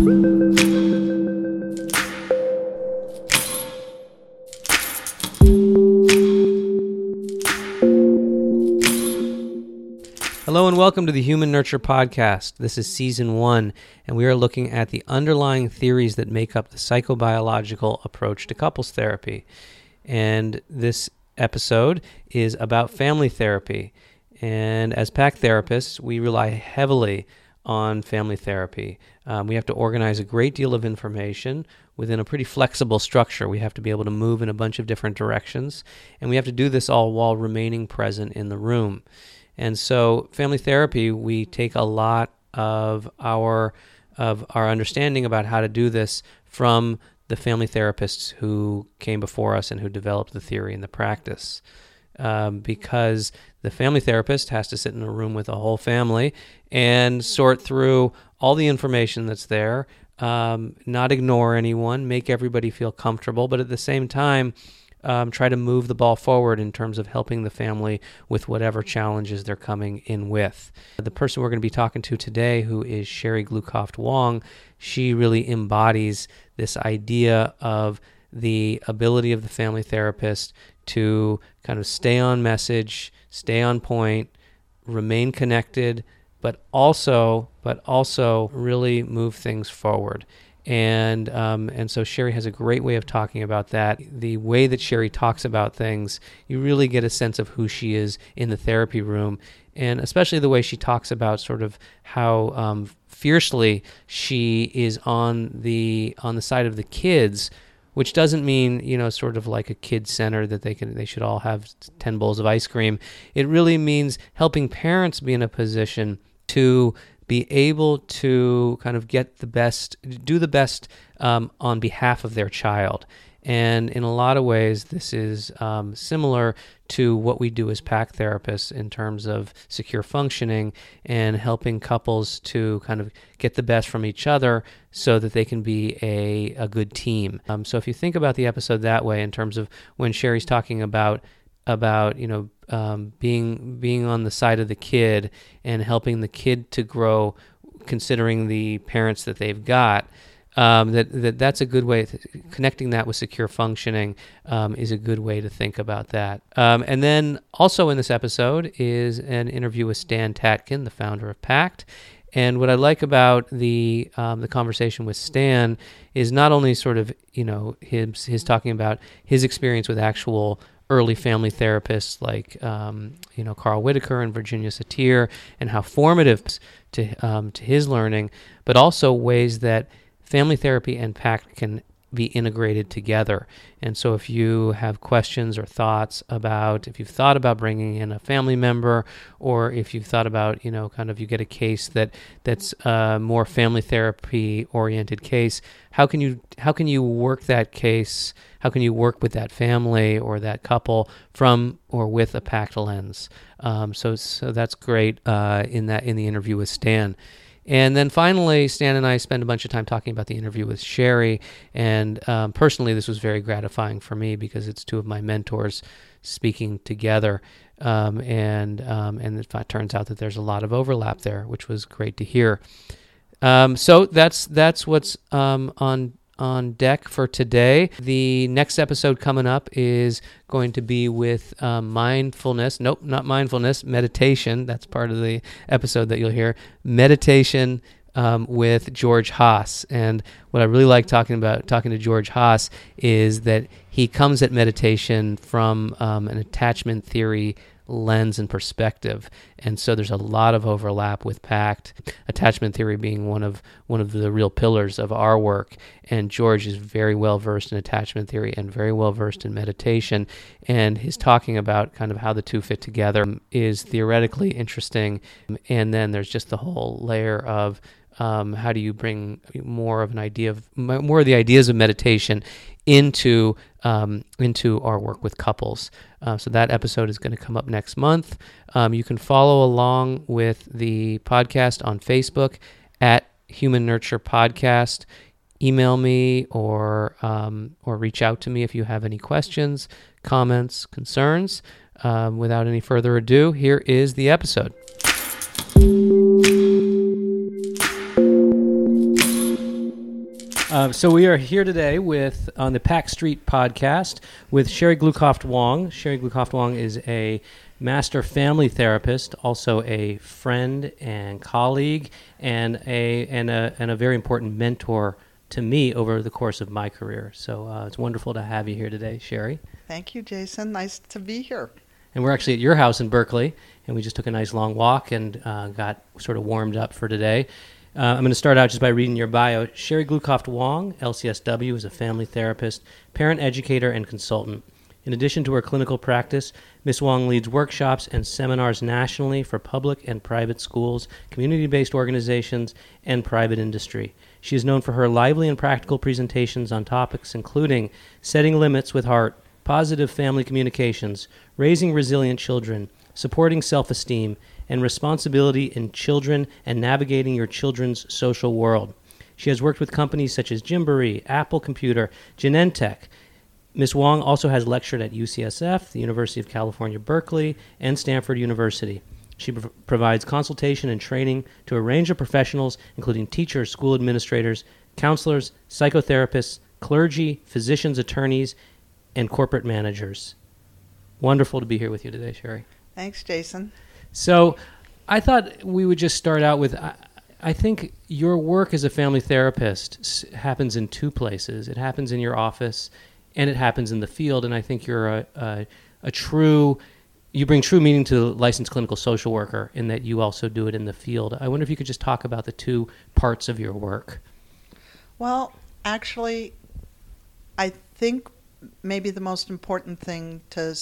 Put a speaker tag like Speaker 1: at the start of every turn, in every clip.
Speaker 1: Hello and welcome to the Human Nurture Podcast. This is season one, and we are looking at the underlying theories that make up the psychobiological approach to couples therapy. And this episode is about family therapy. And as PACT therapists, we rely heavily on family therapy. Um, we have to organize a great deal of information within a pretty flexible structure. We have to be able to move in a bunch of different directions, and we have to do this all while remaining present in the room. And so, family therapy, we take a lot of our of our understanding about how to do this from the family therapists who came before us and who developed the theory and the practice. Um, because the family therapist has to sit in a room with a whole family and sort through all the information that's there, um, not ignore anyone, make everybody feel comfortable, but at the same time, um, try to move the ball forward in terms of helping the family with whatever challenges they're coming in with. The person we're going to be talking to today, who is Sherry Glukoft Wong, she really embodies this idea of the ability of the family therapist to kind of stay on message, stay on point, remain connected, but also but also really move things forward and um, and so Sherry has a great way of talking about that. The way that Sherry talks about things, you really get a sense of who she is in the therapy room, and especially the way she talks about sort of how um, fiercely she is on the on the side of the kids. Which doesn't mean you know sort of like a kid center that they can they should all have ten bowls of ice cream. It really means helping parents be in a position to be able to kind of get the best, do the best um, on behalf of their child. And in a lot of ways, this is um, similar to what we do as PACT therapists in terms of secure functioning and helping couples to kind of get the best from each other so that they can be a, a good team. Um, so if you think about the episode that way, in terms of when Sherry's talking about about you know um, being being on the side of the kid and helping the kid to grow, considering the parents that they've got. Um, that, that that's a good way. Connecting that with secure functioning um, is a good way to think about that. Um, and then also in this episode is an interview with Stan Tatkin, the founder of Pact. And what I like about the um, the conversation with Stan is not only sort of you know his his talking about his experience with actual early family therapists like um, you know Carl Whitaker and Virginia Satir, and how formative to um, to his learning, but also ways that family therapy and PACT can be integrated together. And so, if you have questions or thoughts about, if you've thought about bringing in a family member, or if you've thought about, you know, kind of you get a case that that's a more family therapy oriented case, how can you how can you work that case? How can you work with that family or that couple from or with a PACT lens? Um, so, so that's great uh, in that in the interview with Stan. And then finally, Stan and I spend a bunch of time talking about the interview with Sherry. And um, personally, this was very gratifying for me because it's two of my mentors speaking together. Um, and um, and it turns out that there's a lot of overlap there, which was great to hear. Um, so that's that's what's um, on on deck for today. The next episode coming up is going to be with um, mindfulness. Nope, not mindfulness, meditation. That's part of the episode that you'll hear. Meditation um, with George Haas. And what I really like talking about, talking to George Haas, is that he comes at meditation from um, an attachment theory lens and perspective. And so there's a lot of overlap with PACT, attachment theory being one of one of the real pillars of our work. And George is very well versed in attachment theory and very well versed in meditation. And his talking about kind of how the two fit together is theoretically interesting. And then there's just the whole layer of um, how do you bring more of an idea of more of the ideas of meditation into um, into our work with couples. Uh, so that episode is going to come up next month. Um, you can follow along with the podcast on Facebook at Human Nurture Podcast. Email me or um, or reach out to me if you have any questions, comments, concerns. Um, without any further ado, here is the episode. Uh, so we are here today with on the Pack Street podcast with Sherry Glukoft Wong. Sherry Glukoft Wong is a master family therapist, also a friend and colleague, and a and a and a very important mentor to me over the course of my career. So uh, it's wonderful to have you here today, Sherry.
Speaker 2: Thank you, Jason. Nice to be here.
Speaker 1: And we're actually at your house in Berkeley, and we just took a nice long walk and uh, got sort of warmed up for today. Uh, I'm going to start out just by reading your bio. Sherry Glukoft Wong, LCSW, is a family therapist, parent educator, and consultant. In addition to her clinical practice, Ms. Wong leads workshops and seminars nationally for public and private schools, community based organizations, and private industry. She is known for her lively and practical presentations on topics including setting limits with heart, positive family communications, raising resilient children, supporting self esteem, and responsibility in children and navigating your children's social world. She has worked with companies such as Gymboree, Apple Computer, Genentech. Ms. Wong also has lectured at UCSF, the University of California, Berkeley, and Stanford University. She pr- provides consultation and training to a range of professionals, including teachers, school administrators, counselors, psychotherapists, clergy, physicians, attorneys, and corporate managers. Wonderful to be here with you today, Sherry.
Speaker 2: Thanks, Jason.
Speaker 1: So I thought we would just start out with I, I think your work as a family therapist s- happens in two places. It happens in your office and it happens in the field. And I think you're a, a, a true, you bring true meaning to the licensed clinical social worker in that you also do it in the field. I wonder if you could just talk about the two parts of your work.
Speaker 2: Well, actually, I think maybe the most important thing to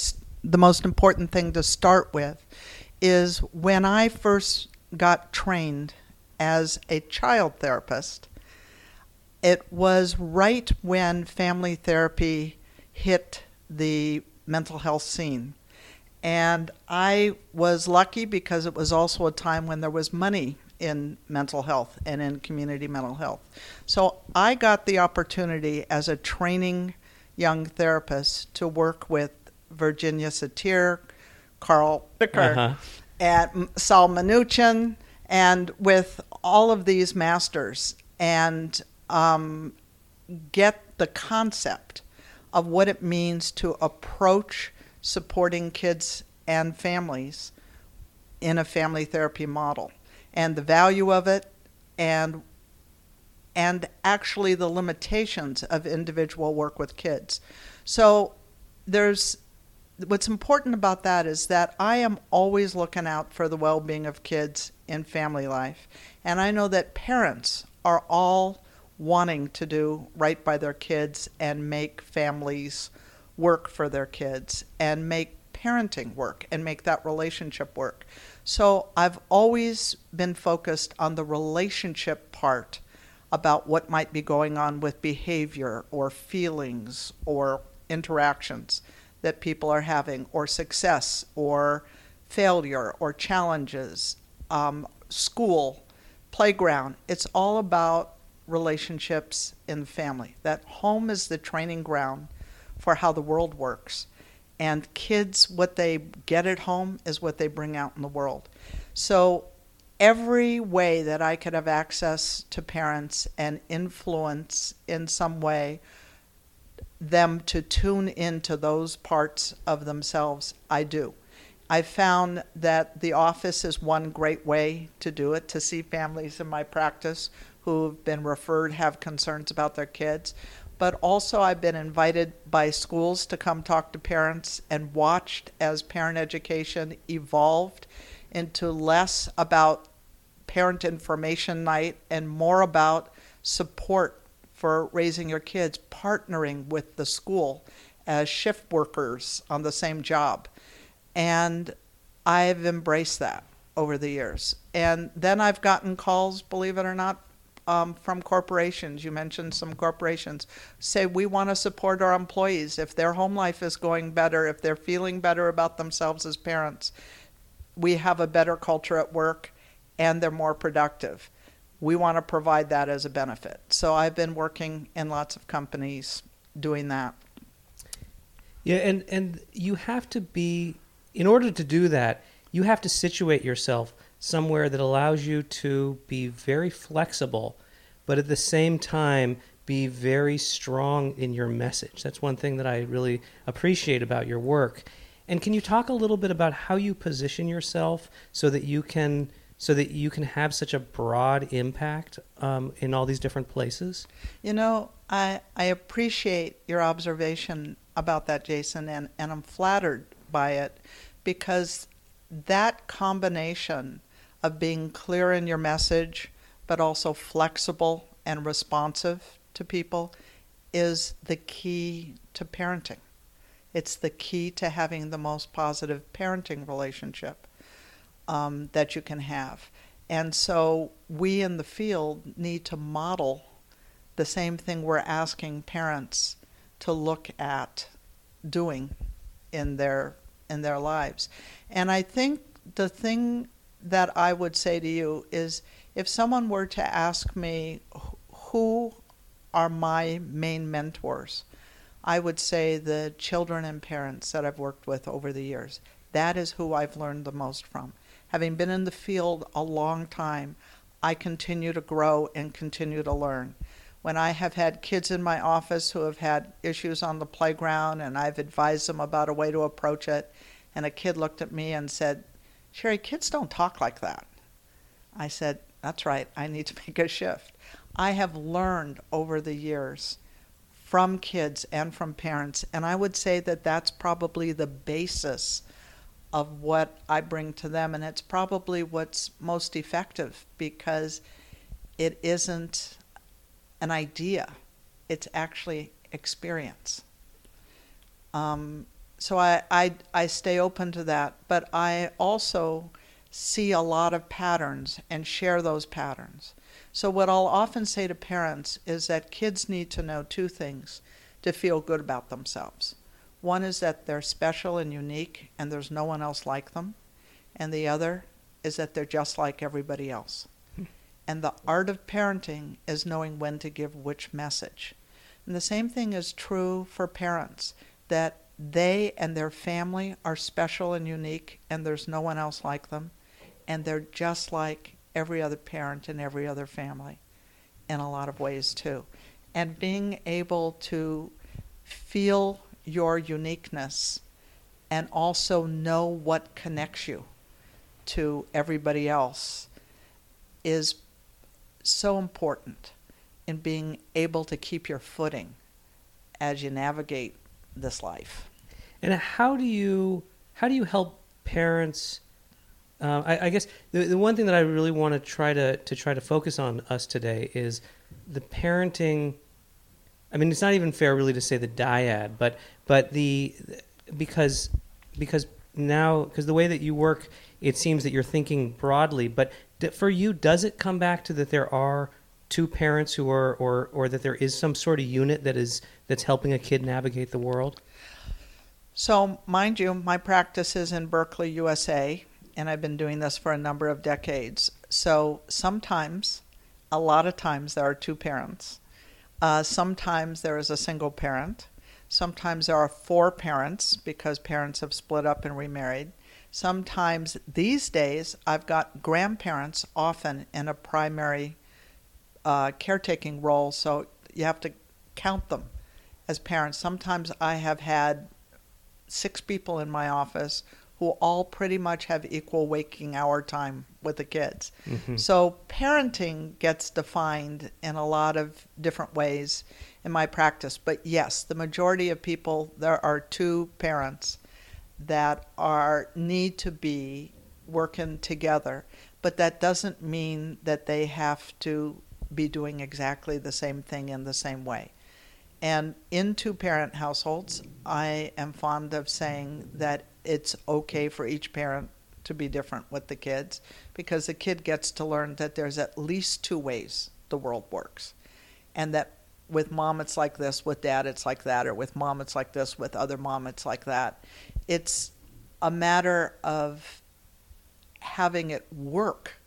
Speaker 2: the most important thing to start with is when I first got trained as a child therapist. It was right when family therapy hit the mental health scene. And I was lucky because it was also a time when there was money in mental health and in community mental health. So I got the opportunity as a training young therapist to work with Virginia Satir, Carl Whitaker, uh-huh. and Sal Minuchin, and with all of these masters, and um, get the concept of what it means to approach supporting kids and families in a family therapy model, and the value of it, and and actually the limitations of individual work with kids. So there's what's important about that is that I am always looking out for the well being of kids in family life. And I know that parents are all wanting to do right by their kids and make families work for their kids and make parenting work and make that relationship work. So I've always been focused on the relationship part about what might be going on with behavior or feelings or interactions that people are having, or success, or failure, or challenges, um, school, playground. It's all about relationships in the family. That home is the training ground for how the world works. And kids, what they get at home is what they bring out in the world. So, every way that I could have access to parents and influence in some way them to tune into those parts of themselves, I do. I found that the office is one great way to do it, to see families in my practice who've been referred have concerns about their kids. But also, I've been invited by schools to come talk to parents and watched as parent education evolved into less about parent information night and more about support for raising your kids, partnering with the school as shift workers on the same job. And I've embraced that over the years. And then I've gotten calls, believe it or not, um, from corporations. You mentioned some corporations say we want to support our employees if their home life is going better, if they're feeling better about themselves as parents. We have a better culture at work, and they're more productive we want to provide that as a benefit. So I've been working in lots of companies doing that.
Speaker 1: Yeah, and and you have to be in order to do that, you have to situate yourself somewhere that allows you to be very flexible, but at the same time be very strong in your message. That's one thing that I really appreciate about your work. And can you talk a little bit about how you position yourself so that you can so that you can have such a broad impact um, in all these different places?
Speaker 2: You know, I I appreciate your observation about that, Jason, and, and I'm flattered by it because that combination of being clear in your message but also flexible and responsive to people is the key to parenting. It's the key to having the most positive parenting relationship um, that you can have. And so we in the field need to model the same thing we're asking parents to look at doing in their in their lives. And I think the thing that I would say to you is if someone were to ask me who are my main mentors, I would say the children and parents that I've worked with over the years. That is who I've learned the most from. Having been in the field a long time, I continue to grow and continue to learn. When I have had kids in my office who have had issues on the playground and I've advised them about a way to approach it, and a kid looked at me and said, Sherry, kids don't talk like that. I said, That's right, I need to make a shift. I have learned over the years from kids and from parents, and I would say that that's probably the basis of what I bring to them, and it's probably what's most effective because it isn't an idea, it's actually experience. Um, so I, I, I stay open to that, but I also see a lot of patterns and share those patterns. So, what I'll often say to parents is that kids need to know two things to feel good about themselves. One is that they're special and unique and there's no one else like them. And the other is that they're just like everybody else. Hmm. And the art of parenting is knowing when to give which message. And the same thing is true for parents that they and their family are special and unique and there's no one else like them. And they're just like every other parent in every other family in a lot of ways, too. And being able to feel your uniqueness and also know what connects you to everybody else is so important in being able to keep your footing as you navigate this life.
Speaker 1: And how do you how do you help parents? Uh, I, I, guess the the one thing that I really want to try to to try to focus on us today is the parenting I mean, it's not even fair really to say the dyad, but but the because because now because the way that you work, it seems that you're thinking broadly. But for you, does it come back to that there are two parents who are or or that there is some sort of unit that is that's helping a kid navigate the world?
Speaker 2: So, mind you, my practice is in Berkeley, USA, and I've been doing this for a number of decades. So, sometimes, a lot of times, there are two parents uh, sometimes there is a single parent. Sometimes there are four parents because parents have split up and remarried. Sometimes these days I've got grandparents often in a primary uh, caretaking role, so you have to count them as parents. Sometimes I have had six people in my office who all pretty much have equal waking hour time with the kids. Mm-hmm. So parenting gets defined in a lot of different ways in my practice. But yes, the majority of people there are two parents that are need to be working together, but that doesn't mean that they have to be doing exactly the same thing in the same way. And in two parent households, I am fond of saying that it's okay for each parent to be different with the kids because the kid gets to learn that there's at least two ways the world works. And that with mom it's like this, with dad it's like that, or with mom it's like this, with other mom it's like that. It's a matter of having it work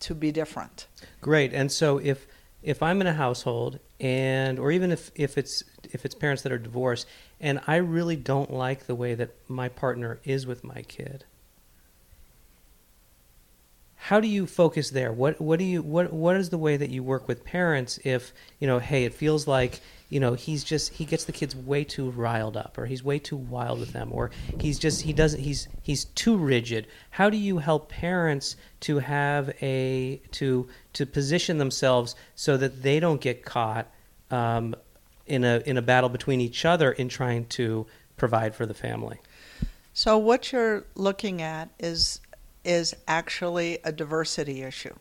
Speaker 2: to be different.
Speaker 1: Great. And so if if I'm in a household and or even if, if it's if it's parents that are divorced and I really don't like the way that my partner is with my kid. how do you focus there? What what do you what what is the way that you work with parents if you know, hey, it feels like you know he's just he gets the kids way too riled up or he's way too wild with them or he's just he doesn't he's he's too rigid how do you help parents to have a to to position themselves so that they don't get caught um, in a in a battle between each other in trying to provide for the family.
Speaker 2: So what you're looking at is is actually a diversity issue.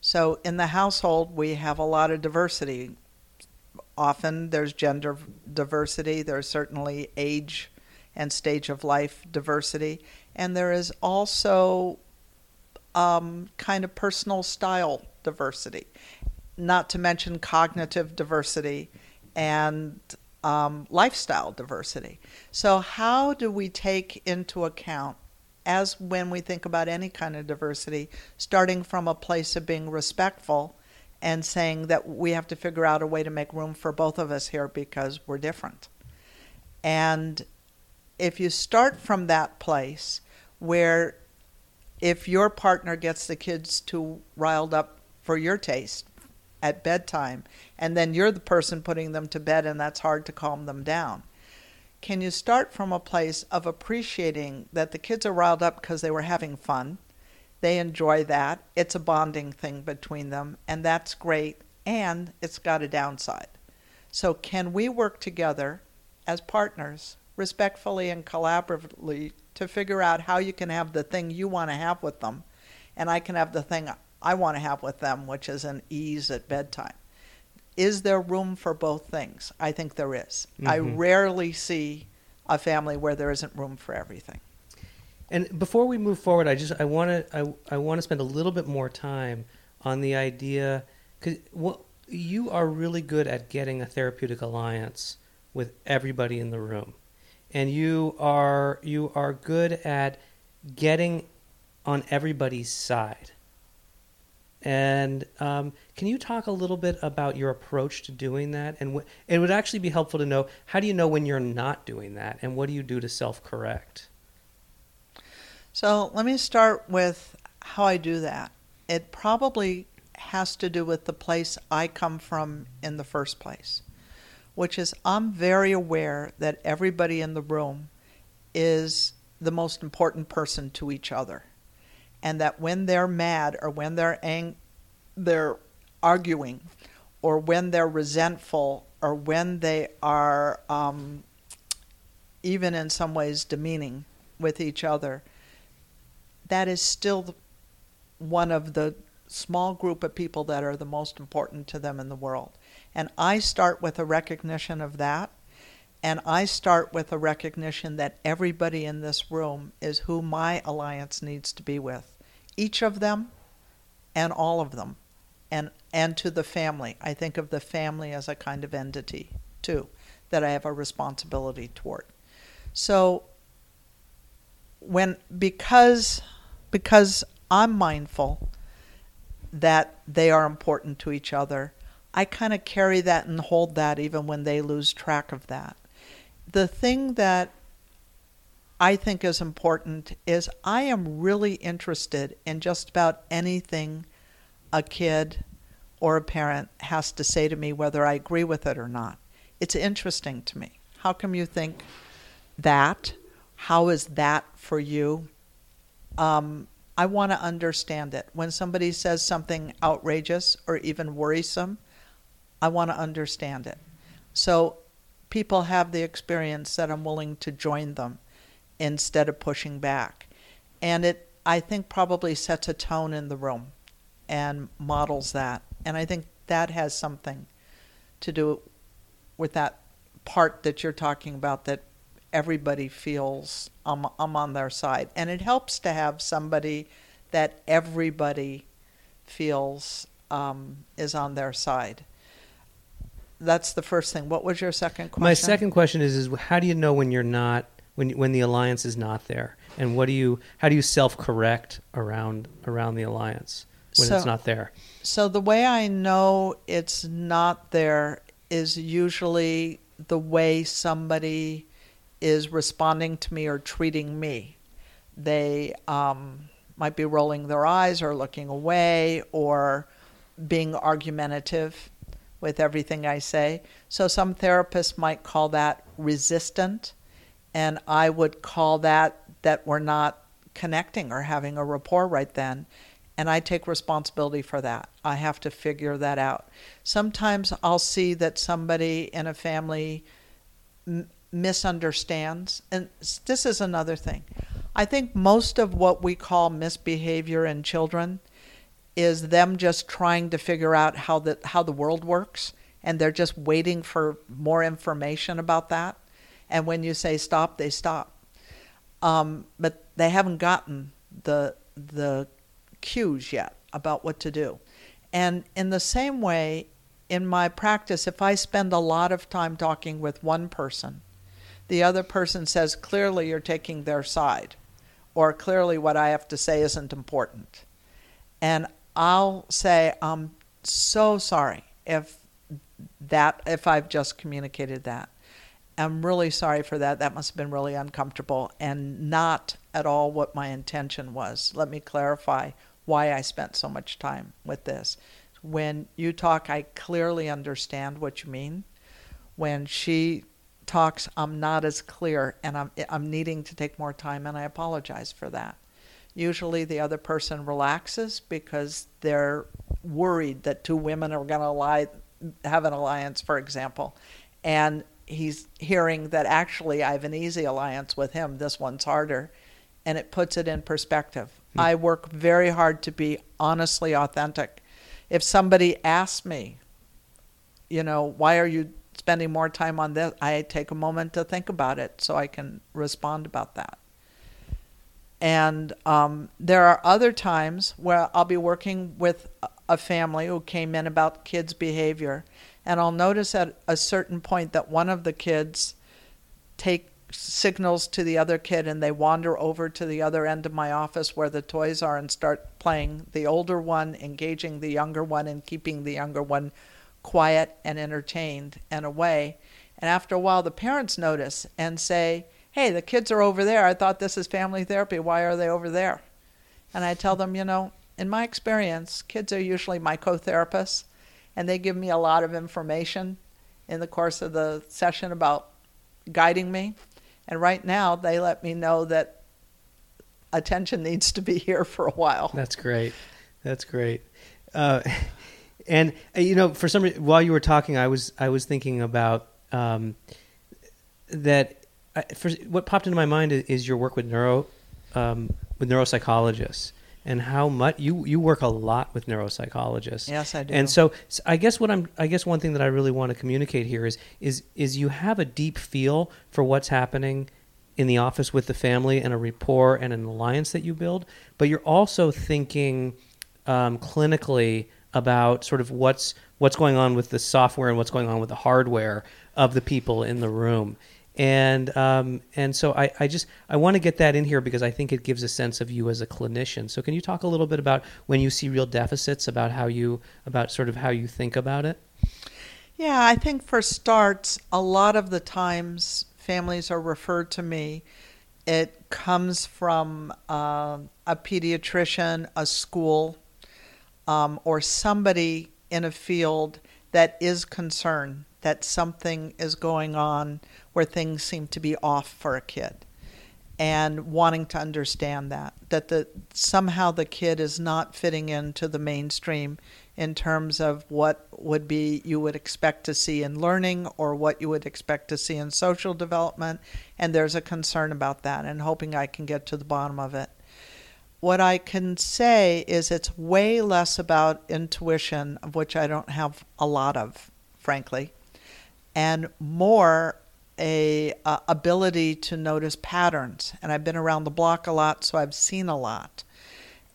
Speaker 2: So in the household we have a lot of diversity. Often there's gender diversity, there's certainly age and stage of life diversity, and there is also um, kind of personal style diversity, not to mention cognitive diversity and um, lifestyle diversity. So, how do we take into account, as when we think about any kind of diversity, starting from a place of being respectful and saying that we have to figure out a way to make room for both of us here because we're different. And if you start from that place where if your partner gets the kids too riled up for your taste at bedtime, and then you're the person putting them to bed, and that's hard to calm them down. Can you start from a place of appreciating that the kids are riled up because they were having fun? They enjoy that. It's a bonding thing between them, and that's great. And it's got a downside. So, can we work together as partners, respectfully and collaboratively, to figure out how you can have the thing you want to have with them, and I can have the thing I want to have with them, which is an ease at bedtime? Is there room for both things? I think there is. Mm-hmm. I rarely see a family where there isn't room for everything.
Speaker 1: And before we move forward, I just I want to I, I want to spend a little bit more time on the idea because what you are really good at getting a therapeutic alliance with everybody in the room, and you are you are good at getting on everybody's side. And um, can you talk a little bit about your approach to doing that? And wh- it would actually be helpful to know how do you know when you're not doing that, and what do you do to self correct?
Speaker 2: So let me start with how I do that. It probably has to do with the place I come from in the first place, which is I'm very aware that everybody in the room is the most important person to each other. And that when they're mad or when they're ang- they're arguing or when they're resentful or when they are um, even in some ways demeaning with each other, that is still one of the small group of people that are the most important to them in the world. And I start with a recognition of that. And I start with a recognition that everybody in this room is who my alliance needs to be with. Each of them and all of them. And, and to the family. I think of the family as a kind of entity, too, that I have a responsibility toward. So, when, because because I'm mindful that they are important to each other. I kind of carry that and hold that even when they lose track of that. The thing that I think is important is I am really interested in just about anything a kid or a parent has to say to me, whether I agree with it or not. It's interesting to me. How come you think that? How is that for you? um, I want to understand it. When somebody says something outrageous or even worrisome, I want to understand it. So people have the experience that I'm willing to join them instead of pushing back. And it, I think, probably sets a tone in the room and models that. And I think that has something to do with that part that you're talking about that everybody feels I'm, I'm on their side. And it helps to have somebody that everybody feels um, is on their side. That's the first thing. What was your second question?
Speaker 1: My second question is: is how do you know when you're not when when the alliance is not there, and what do you how do you self correct around around the alliance when so, it's not there?
Speaker 2: So the way I know it's not there is usually the way somebody is responding to me or treating me. They um, might be rolling their eyes or looking away or being argumentative with everything I say. So some therapists might call that resistant, and I would call that that we're not connecting or having a rapport right then. And I take responsibility for that. I have to figure that out. Sometimes I'll see that somebody in a family m- misunderstands. And this is another thing. I think most of what we call misbehavior in children is them just trying to figure out how the how the world works and they're just waiting for more information about that. And when you say stop, they stop. Um, but they haven't gotten the the cues yet about what to do. And in the same way, in my practice, if I spend a lot of time talking with one person, the other person says, clearly you're taking their side, or clearly what I have to say isn't important. And I'll say, I'm so sorry if that if I've just communicated that. I'm really sorry for that. That must have been really uncomfortable and not at all what my intention was. Let me clarify why I spent so much time with this. When you talk, I clearly understand what you mean. When she talks, I'm not as clear and I'm, I'm needing to take more time, and I apologize for that. Usually, the other person relaxes because they're worried that two women are going to lie, have an alliance, for example, and he's hearing that actually I have an easy alliance with him. This one's harder, and it puts it in perspective. Hmm. I work very hard to be honestly authentic. If somebody asks me, you know, why are you spending more time on this, I take a moment to think about it so I can respond about that. And um, there are other times where I'll be working with a family who came in about kids' behavior, and I'll notice at a certain point that one of the kids take signals to the other kid and they wander over to the other end of my office where the toys are and start playing the older one engaging the younger one and keeping the younger one quiet and entertained and away. And after a while, the parents notice and say, Hey, the kids are over there. I thought this is family therapy. Why are they over there? And I tell them, You know, in my experience, kids are usually my co therapists, and they give me a lot of information in the course of the session about guiding me. And right now, they let me know that attention needs to be here for a while.
Speaker 1: That's great. That's great. Uh, and uh, you know, for some reason, while you were talking, I was I was thinking about um, that. Uh, for, what popped into my mind is, is your work with neuro um, with neuropsychologists and how much you you work a lot with neuropsychologists.
Speaker 2: Yes, I do.
Speaker 1: And so, so I guess what I'm I guess one thing that I really want to communicate here is is is you have a deep feel for what's happening in the office with the family and a rapport and an alliance that you build, but you're also thinking um, clinically about sort of what's what's going on with the software and what's going on with the hardware of the people in the room. And um, and so I, I just I want to get that in here because I think it gives a sense of you as a clinician. So can you talk a little bit about when you see real deficits about how you about sort of how you think about it?
Speaker 2: Yeah, I think for starts, a lot of the times families are referred to me. It comes from uh, a pediatrician, a school, um, or somebody in a field that is concerned that something is going on where things seem to be off for a kid and wanting to understand that that the somehow the kid is not fitting into the mainstream in terms of what would be you would expect to see in learning or what you would expect to see in social development and there's a concern about that and hoping I can get to the bottom of it. What I can say is it's way less about intuition, of which I don't have a lot of, frankly, and more a uh, ability to notice patterns. And I've been around the block a lot, so I've seen a lot.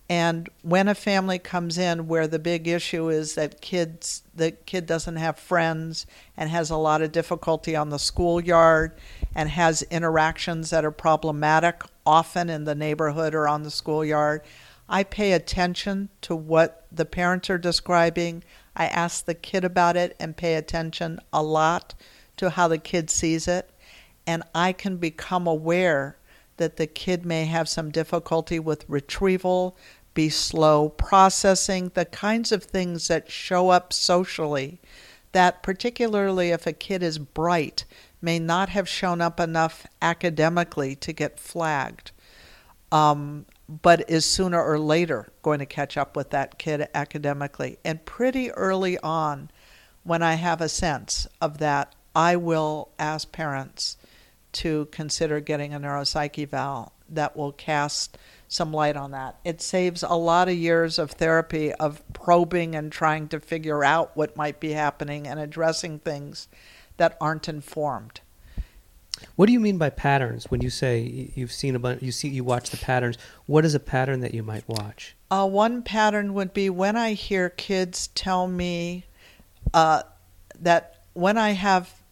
Speaker 2: And when a family comes in where the big issue is that kids the kid doesn't have friends and has a lot of difficulty on the schoolyard and has interactions that are problematic often in the neighborhood or on the schoolyard. I pay attention to what the parents are describing. I ask the kid about it and pay attention a lot to how the kid sees it. And I can become aware that the kid may have some difficulty with retrieval, be slow processing, the kinds of things that show up socially that, particularly if a kid is bright, may not have shown up enough academically to get flagged, um, but is sooner or later going to catch up with that kid academically. And pretty early on, when I have a sense of that, I will ask parents to consider getting a neuropsych eval that will cast some light on that. It saves a lot of years of therapy of probing and trying to figure out what might be happening and addressing things that aren't informed.
Speaker 1: What do you mean by patterns when you say you've seen a bunch you see you watch the patterns? What is a pattern that you might watch?
Speaker 2: Uh, one pattern would be when I hear kids tell me uh, that when I have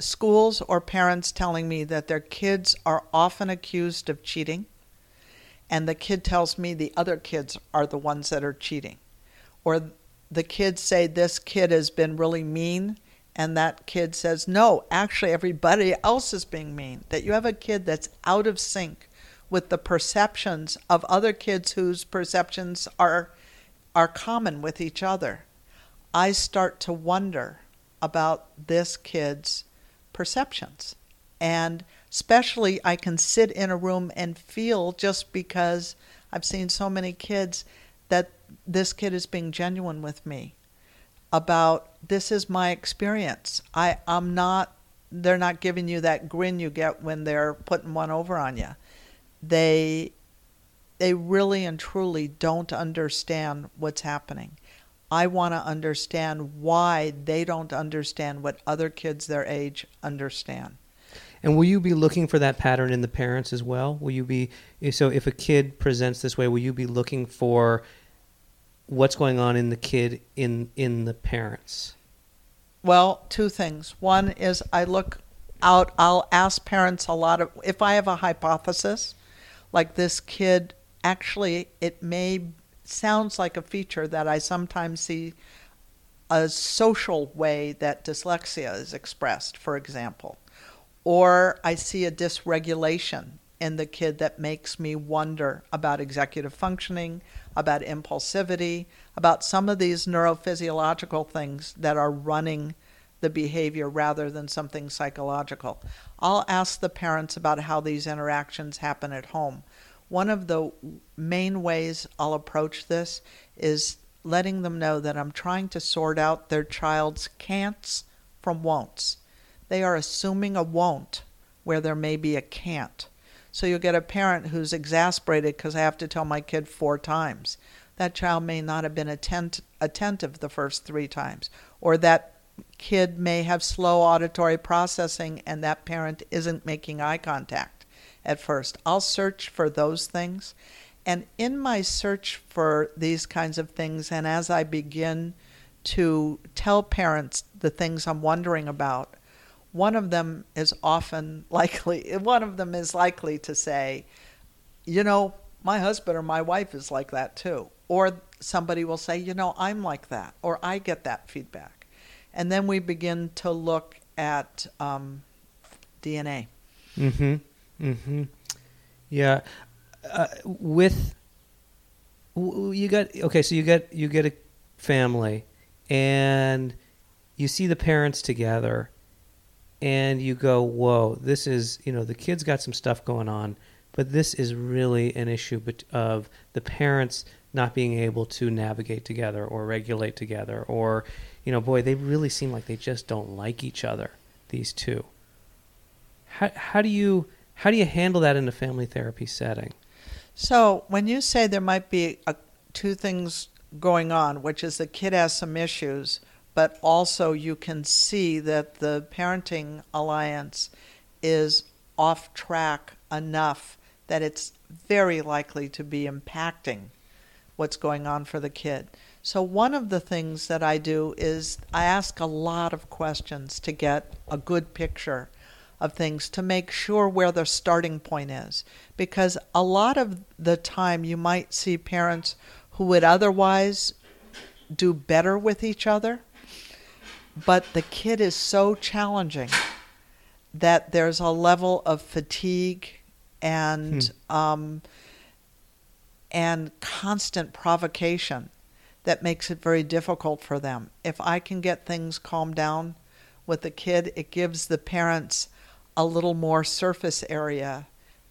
Speaker 2: schools or parents telling me that their kids are often accused of cheating, and the kid tells me the other kids are the ones that are cheating. Or the kids say this kid has been really mean, and that kid says, no, actually, everybody else is being mean. That you have a kid that's out of sync with the perceptions of other kids whose perceptions are, are common with each other. I start to wonder about this kid's perceptions. And especially, I can sit in a room and feel just because I've seen so many kids that this kid is being genuine with me about this is my experience. I, I'm not, they're not giving you that grin you get when they're putting one over on you. They, they really and truly don't understand what's happening. I want to understand why they don't understand what other kids their age understand.
Speaker 1: And will you be looking for that pattern in the parents as well? Will you be so if a kid presents this way, will you be looking for what's going on in the kid in in the parents?
Speaker 2: Well, two things. One is I look out I'll ask parents a lot of if I have a hypothesis like this kid actually it may sounds like a feature that I sometimes see a social way that dyslexia is expressed, for example. Or I see a dysregulation in the kid that makes me wonder about executive functioning, about impulsivity, about some of these neurophysiological things that are running the behavior rather than something psychological. I'll ask the parents about how these interactions happen at home. One of the main ways I'll approach this is letting them know that I'm trying to sort out their child's can'ts from won'ts. They are assuming a won't where there may be a can't. So you'll get a parent who's exasperated because I have to tell my kid four times. That child may not have been attent- attentive the first three times, or that kid may have slow auditory processing and that parent isn't making eye contact at first. I'll search for those things. And in my search for these kinds of things, and as I begin to tell parents the things I'm wondering about, one of them is often likely, one of them is likely to say, you know, my husband or my wife is like that too. Or somebody will say, you know, I'm like that, or I get that feedback. And then we begin to look at um, DNA.
Speaker 1: Mm-hmm. Mm-hmm. Yeah. Uh, with you got okay, so you get you get a family, and you see the parents together, and you go, "Whoa, this is you know the kids got some stuff going on." But this is really an issue of the parents not being able to navigate together or regulate together, or, you know, boy, they really seem like they just don't like each other, these two. How, how do you how do you handle that in a family therapy setting?
Speaker 2: So, when you say there might be a, two things going on, which is the kid has some issues, but also you can see that the parenting alliance is off track enough that it's very likely to be impacting what's going on for the kid. So, one of the things that I do is I ask a lot of questions to get a good picture of things to make sure where the starting point is. Because a lot of the time you might see parents who would otherwise do better with each other, but the kid is so challenging that there's a level of fatigue and um, and constant provocation that makes it very difficult for them. If I can get things calmed down with the kid, it gives the parents a little more surface area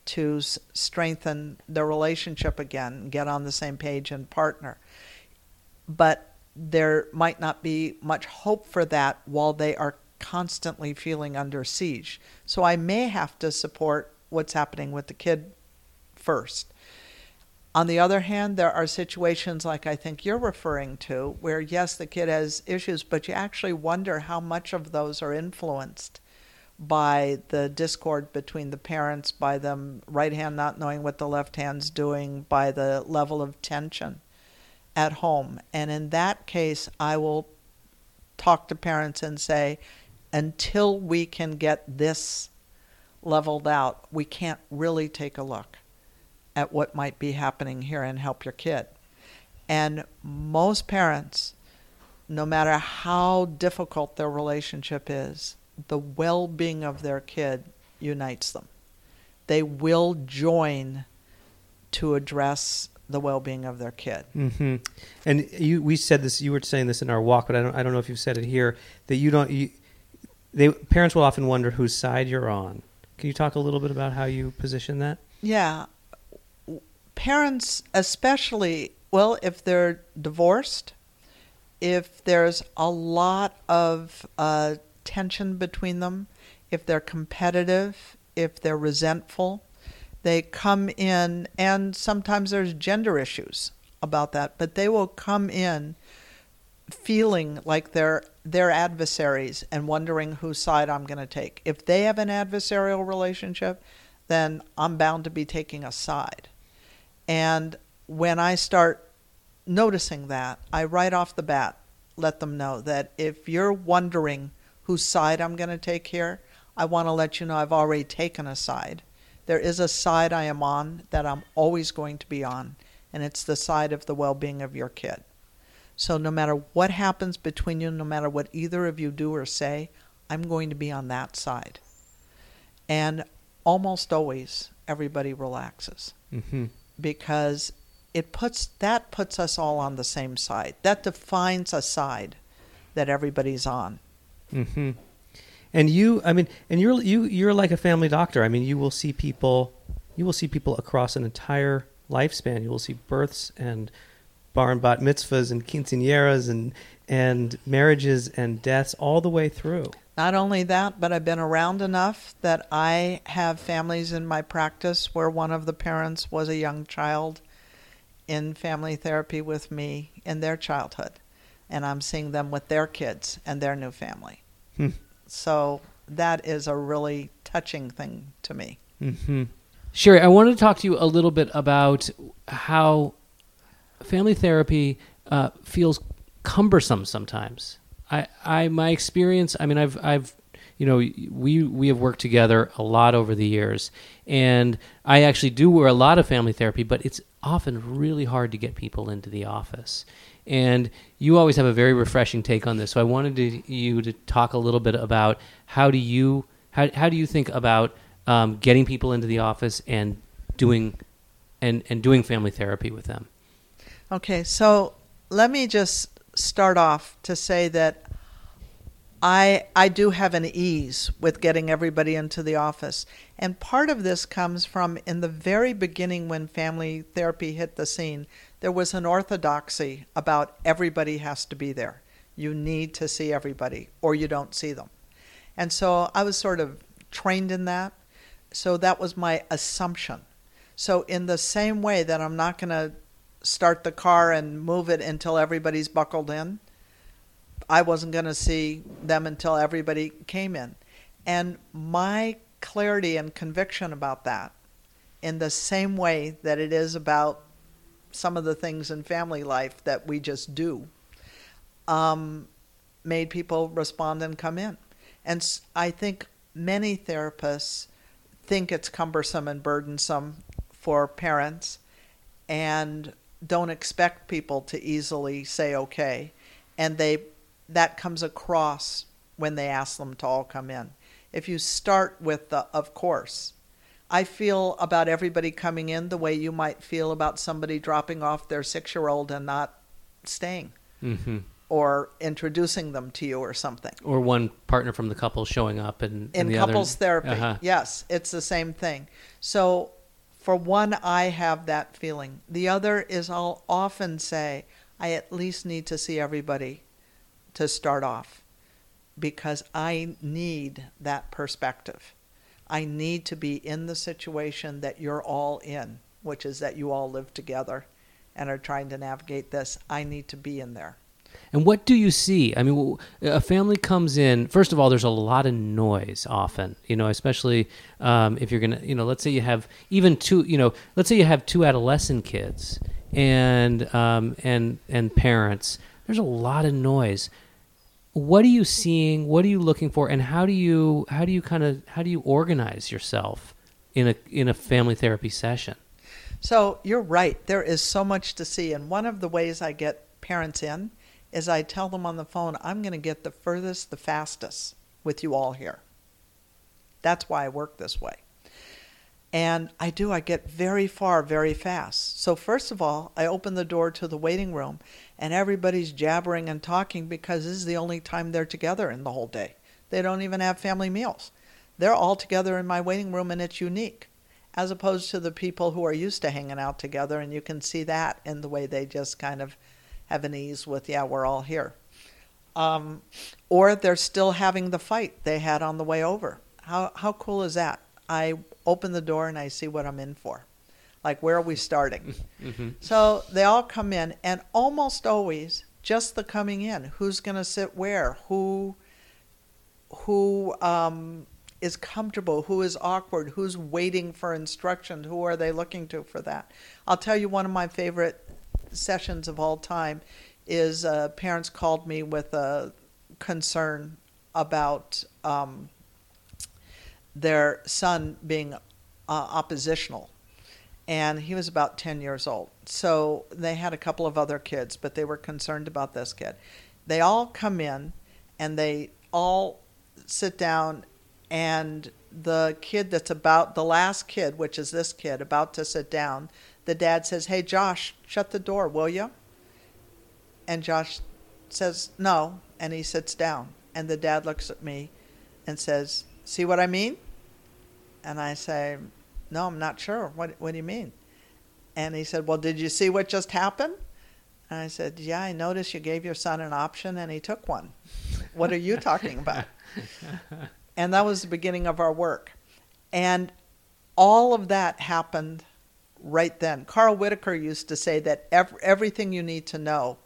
Speaker 2: to s- strengthen the relationship again, get on the same page and partner. But there might not be much hope for that while they are constantly feeling under siege. So I may have to support what's happening with the kid first. On the other hand, there are situations like I think you're referring to where, yes, the kid has issues, but you actually wonder how much of those are influenced by the discord between the parents, by them right hand not knowing what the left hand's doing, by the level of tension at home. And in that case, I will talk to parents and say, until we can get this leveled out, we can't really take a look at what might be happening here and help your kid. And most parents, no matter how difficult their relationship is, the well being of their kid unites them. They will join to address the well being of their kid.
Speaker 1: hmm And you, we said this. You were saying this in our walk, but I don't. I don't know if you've said it here. That you don't. You, they parents will often wonder whose side you're on. Can you talk a little bit about how you position that?
Speaker 2: Yeah. Parents, especially, well, if they're divorced, if there's a lot of uh, tension between them, if they're competitive, if they're resentful, they come in, and sometimes there's gender issues about that, but they will come in feeling like they're they're adversaries and wondering whose side I'm going to take. If they have an adversarial relationship, then I'm bound to be taking a side. And when I start noticing that, I right off the bat let them know that if you're wondering whose side I'm going to take here, I want to let you know I've already taken a side. There is a side I am on that I'm always going to be on, and it's the side of the well being of your kid. So no matter what happens between you, no matter what either of you do or say, I'm going to be on that side. And almost always everybody relaxes
Speaker 1: Mm-hmm.
Speaker 2: because it puts that puts us all on the same side. That defines a side that everybody's on.
Speaker 1: Mm-hmm. And you, I mean, and you're you you're like a family doctor. I mean, you will see people, you will see people across an entire lifespan. You will see births and bar and bat mitzvahs and quinceañeras and and marriages and deaths all the way through.
Speaker 2: Not only that, but I've been around enough that I have families in my practice where one of the parents was a young child in family therapy with me in their childhood. And I'm seeing them with their kids and their new family.
Speaker 1: Hmm.
Speaker 2: So that is a really touching thing to me.
Speaker 1: Mm-hmm.
Speaker 3: Sherry, I wanted to talk to you a little bit about how family therapy uh, feels cumbersome sometimes. I, I, my experience. I mean, I've, I've, you know, we we have worked together a lot over the years, and I actually do wear a lot of family therapy, but it's often really hard to get people into the office. And you always have a very refreshing take on this. So I wanted to, you to talk a little bit about how do you how how do you think about um, getting people into the office and doing and and doing family therapy with them.
Speaker 2: Okay, so let me just start off to say that I I do have an ease with getting everybody into the office. And part of this comes from in the very beginning when family therapy hit the scene, there was an orthodoxy about everybody has to be there. You need to see everybody or you don't see them. And so I was sort of trained in that. So that was my assumption. So in the same way that I'm not going to start the car and move it until everybody's buckled in. I wasn't going to see them until everybody came in. And my clarity and conviction about that, in the same way that it is about some of the things in family life that we just do, um, made people respond and come in. And I think many therapists think it's cumbersome and burdensome for parents and don't expect people to easily say okay and they that comes across when they ask them to all come in if you start with the of course I feel about everybody coming in the way you might feel about somebody dropping off their six year old and not staying
Speaker 1: Mm-hmm.
Speaker 2: or introducing them to you or something.
Speaker 1: Or one partner from the couple showing up and,
Speaker 2: In
Speaker 1: the
Speaker 2: couples
Speaker 1: other,
Speaker 2: therapy,
Speaker 1: Uh-huh.
Speaker 2: yes, it's the same thing. So, for one, I have that feeling. The other is I'll often say, I at least need to see everybody to start off because I need that perspective. I need to be in the situation that you're all in, which is that you all live together and are trying to navigate this. I need to be in there.
Speaker 1: And what do you see? I mean, a family comes in. First of all, there's a lot of noise often. You know, especially um, if you're gonna, you know, let's say you have even two. You know, let's say you have two adolescent kids and um, and and parents. There's a lot of noise. What are you seeing? What are you looking for? And how do you how do you kind of how do you organize yourself in a in a family therapy session?
Speaker 2: So you're right. There is so much to see. And one of the ways I get parents in is I tell them on the phone, I'm going to get the furthest, the fastest with you all here. That's why I work this way. And I do, I get very far very fast. So, first of all, I open the door to the waiting room and everybody's jabbering and talking because this is the only time they're together in the whole day. They don't even have family meals. They're all together in my waiting room and it's unique as opposed to the people who are used to hanging out together, and you can see that in the way they just kind of have an ease with, yeah, we're all here. Um, or they're still having the fight they had on the way over. How how cool is that? I open the door and I see what I'm in for. Like where are we starting?
Speaker 1: Mm-hmm.
Speaker 2: So they all come in, and almost always just the coming in. Who's going to sit where? Who who um, is comfortable? Who is awkward? Who's waiting for instruction? Who are they looking to for that? I'll tell you one of my favorite sessions of all time is uh, parents called me with a concern about um, their son being uh, oppositional and he was about 10 years old. So they had a couple of other kids, but they were concerned about this kid. They all come in and they all sit down, and the kid that's about, the last kid, which is this kid, about to sit down, the dad says, Hey, Josh, shut the door, will you? And Josh says, No. And he sits down. And the dad looks at me and says, See what I mean? And I say, No, I'm not sure. What, what do you mean? And he said, Well, did you see what just happened? And I said, Yeah, I noticed you gave your son an option and he took one. What are you talking about? and that was the beginning of our work. And all of that happened right then. Carl Whitaker used to say that ev- everything you need to know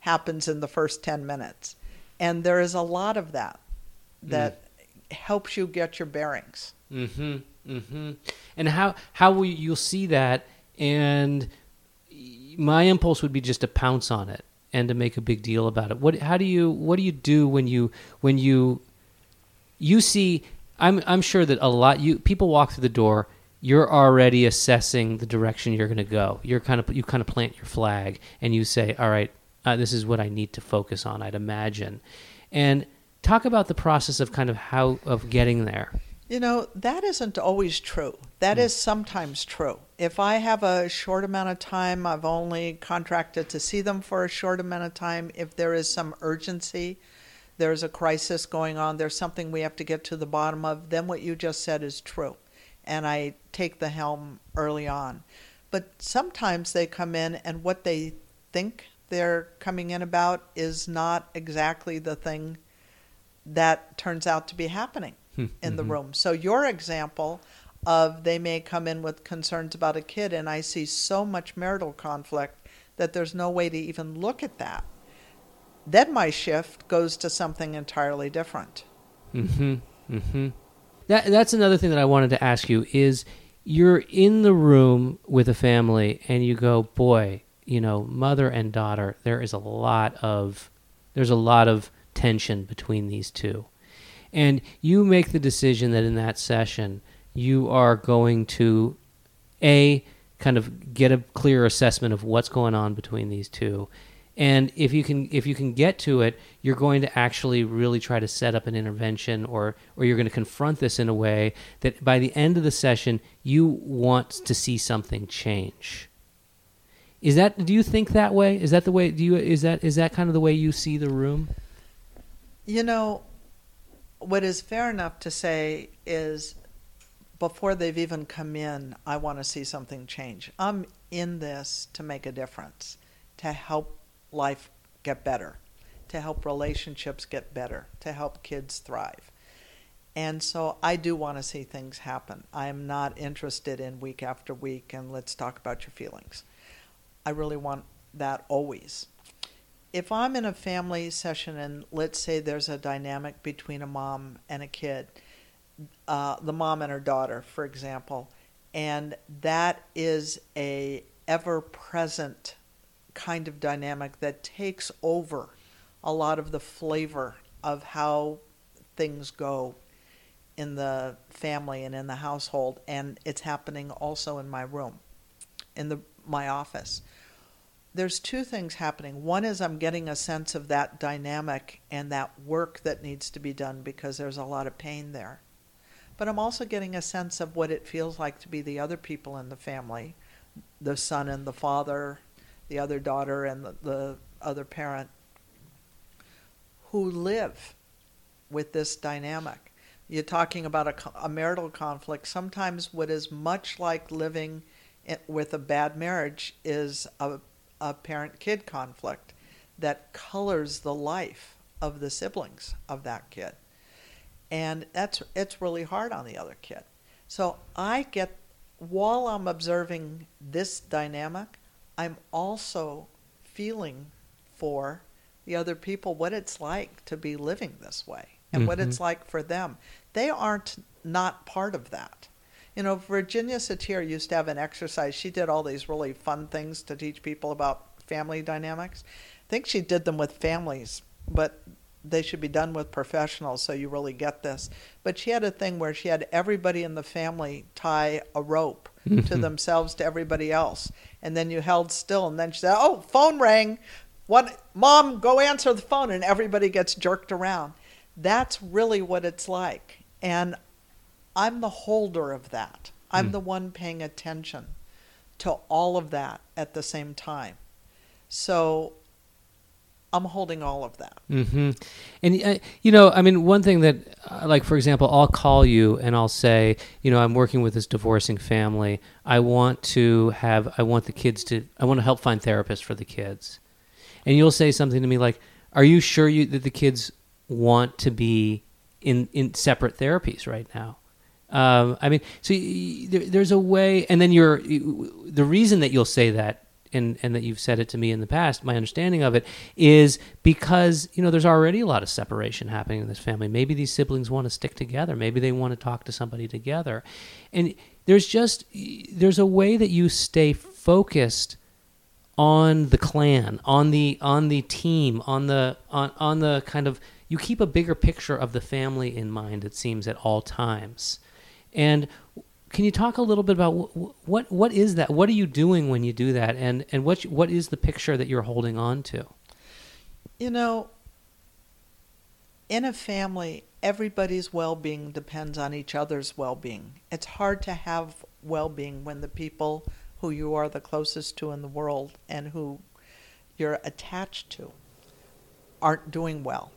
Speaker 2: happens in the first 10 minutes. And there is a lot of that that mm. Helps you get your bearings.
Speaker 1: Mm-hmm. Mm-hmm. And how how will you, you'll see that, and my impulse would be just to pounce on it and to make a big deal about it. What how do you what do you do when you when you you see? I'm I'm sure that a lot you people walk through the door. You're already assessing the direction you're going to go. You're kind of you kind of plant your flag and you say, "All right, uh, this is what I need to focus on." I'd imagine, and talk about the process of kind of how of getting there.
Speaker 2: You know, that isn't always true. That hmm. is sometimes true. If I have a short amount of time, I've only contracted to see them for a short amount of time. If there is some urgency, there's a crisis going on, there's something we have to get to the bottom of, then what you just said is true. And I take the helm early on. But sometimes they come in and what they think they're coming in about is not exactly the thing that turns out to be happening in the room. So your example of they may come in with concerns about a kid and I see so much marital conflict that there's no way to even look at that. Then my shift goes to something entirely different.
Speaker 1: Mm-hmm. Mm-hmm. That that's another thing that I wanted to ask you is you're in the room with a family and you go, boy, you know, mother and daughter, there is a lot of there's a lot of tension between these two. And you make the decision that in that session you are going to a kind of get a clear assessment of what's going on between these two. And if you can if you can get to it you're going to actually really try to set up an intervention or or you're going to confront this in a way that by the end of the session you want to see something change. Is that do you think that way? Is that the way do you is that is that kind of the way you see the room
Speaker 2: You know, what is fair enough to say is before they've even come in, I want to see something change. I'm in this to make a difference, to help life get better, to help relationships get better, to help kids thrive. And so I do want to see things happen. I am not interested in week after week and let's talk about your feelings. I really want that always if I'm in a family session and let's say there's a dynamic between a mom and a kid, uh, the mom and her daughter, for example, and that is a ever present kind of dynamic that takes over a lot of the flavor of how things go in the family and in the household and it's happening also in my room in the my office there's two things happening. One is I'm getting a sense of that dynamic and that work that needs to be done because there's a lot of pain there. But I'm also getting a sense of what it feels like to be the other people in the family the son and the father, the other daughter and the, the other parent who live with this dynamic. You're talking about a, a marital conflict. Sometimes, what is much like living with a bad marriage is a a parent kid conflict that colors the life of the siblings of that kid. And that's it's really hard on the other kid. So I get while I'm observing this dynamic, I'm also feeling for the other people what it's like to be living this way and mm-hmm. what it's like for them. They aren't not part of that. You know, Virginia Satir used to have an exercise. She did all these really fun things to teach people about family dynamics. I think she did them with families, but they should be done with professionals so you really get this. But she had a thing where she had everybody in the family tie a rope to themselves to everybody else. And then you held still and then she said, "Oh, phone rang. What mom, go answer the phone." And everybody gets jerked around. That's really what it's like. And I'm the holder of that. I'm mm. the one paying attention to all of that at the same time. So I'm holding all of that.
Speaker 1: Mm-hmm. And uh, you know, I mean, one thing that, uh, like for example, I'll call you and I'll say, you know, I'm working with this divorcing family. I want to have, I want the kids to, I want to help find therapists for the kids. And you'll say something to me like, "Are you sure you that the kids want to be in in separate therapies right now?" Um, I mean, so there, there's a way, and then you're the reason that you'll say that, and and that you've said it to me in the past. My understanding of it is because you know there's already a lot of separation happening in this family. Maybe these siblings want to stick together. Maybe they want to talk to somebody together, and there's just there's a way that you stay focused on the clan, on the on the team, on the on on the kind of you keep a bigger picture of the family in mind. It seems at all times and can you talk a little bit about what, what what is that? What are you doing when you do that? And and what what is the picture that you're holding on to?
Speaker 2: You know, in a family, everybody's well-being depends on each other's well-being. It's hard to have well-being when the people who you are the closest to in the world and who you're attached to aren't doing well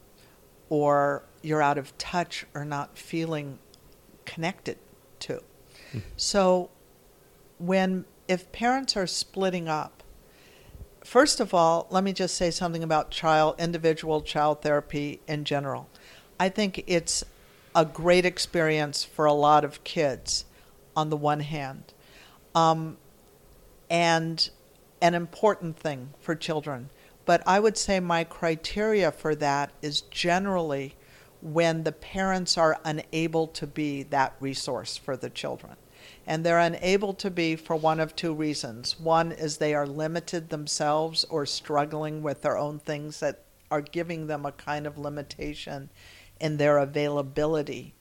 Speaker 2: or you're out of touch or not feeling connected to. So when if parents are splitting up, first of all, let me just say something about child individual child therapy in general. I think it's a great experience for a lot of kids on the one hand. Um, and an important thing for children. But I would say my criteria for that is generally when the parents are unable to be that resource for the children. And they're unable to be for one of two reasons. One is they are limited themselves or struggling with their own things that are giving them a kind of limitation in their availability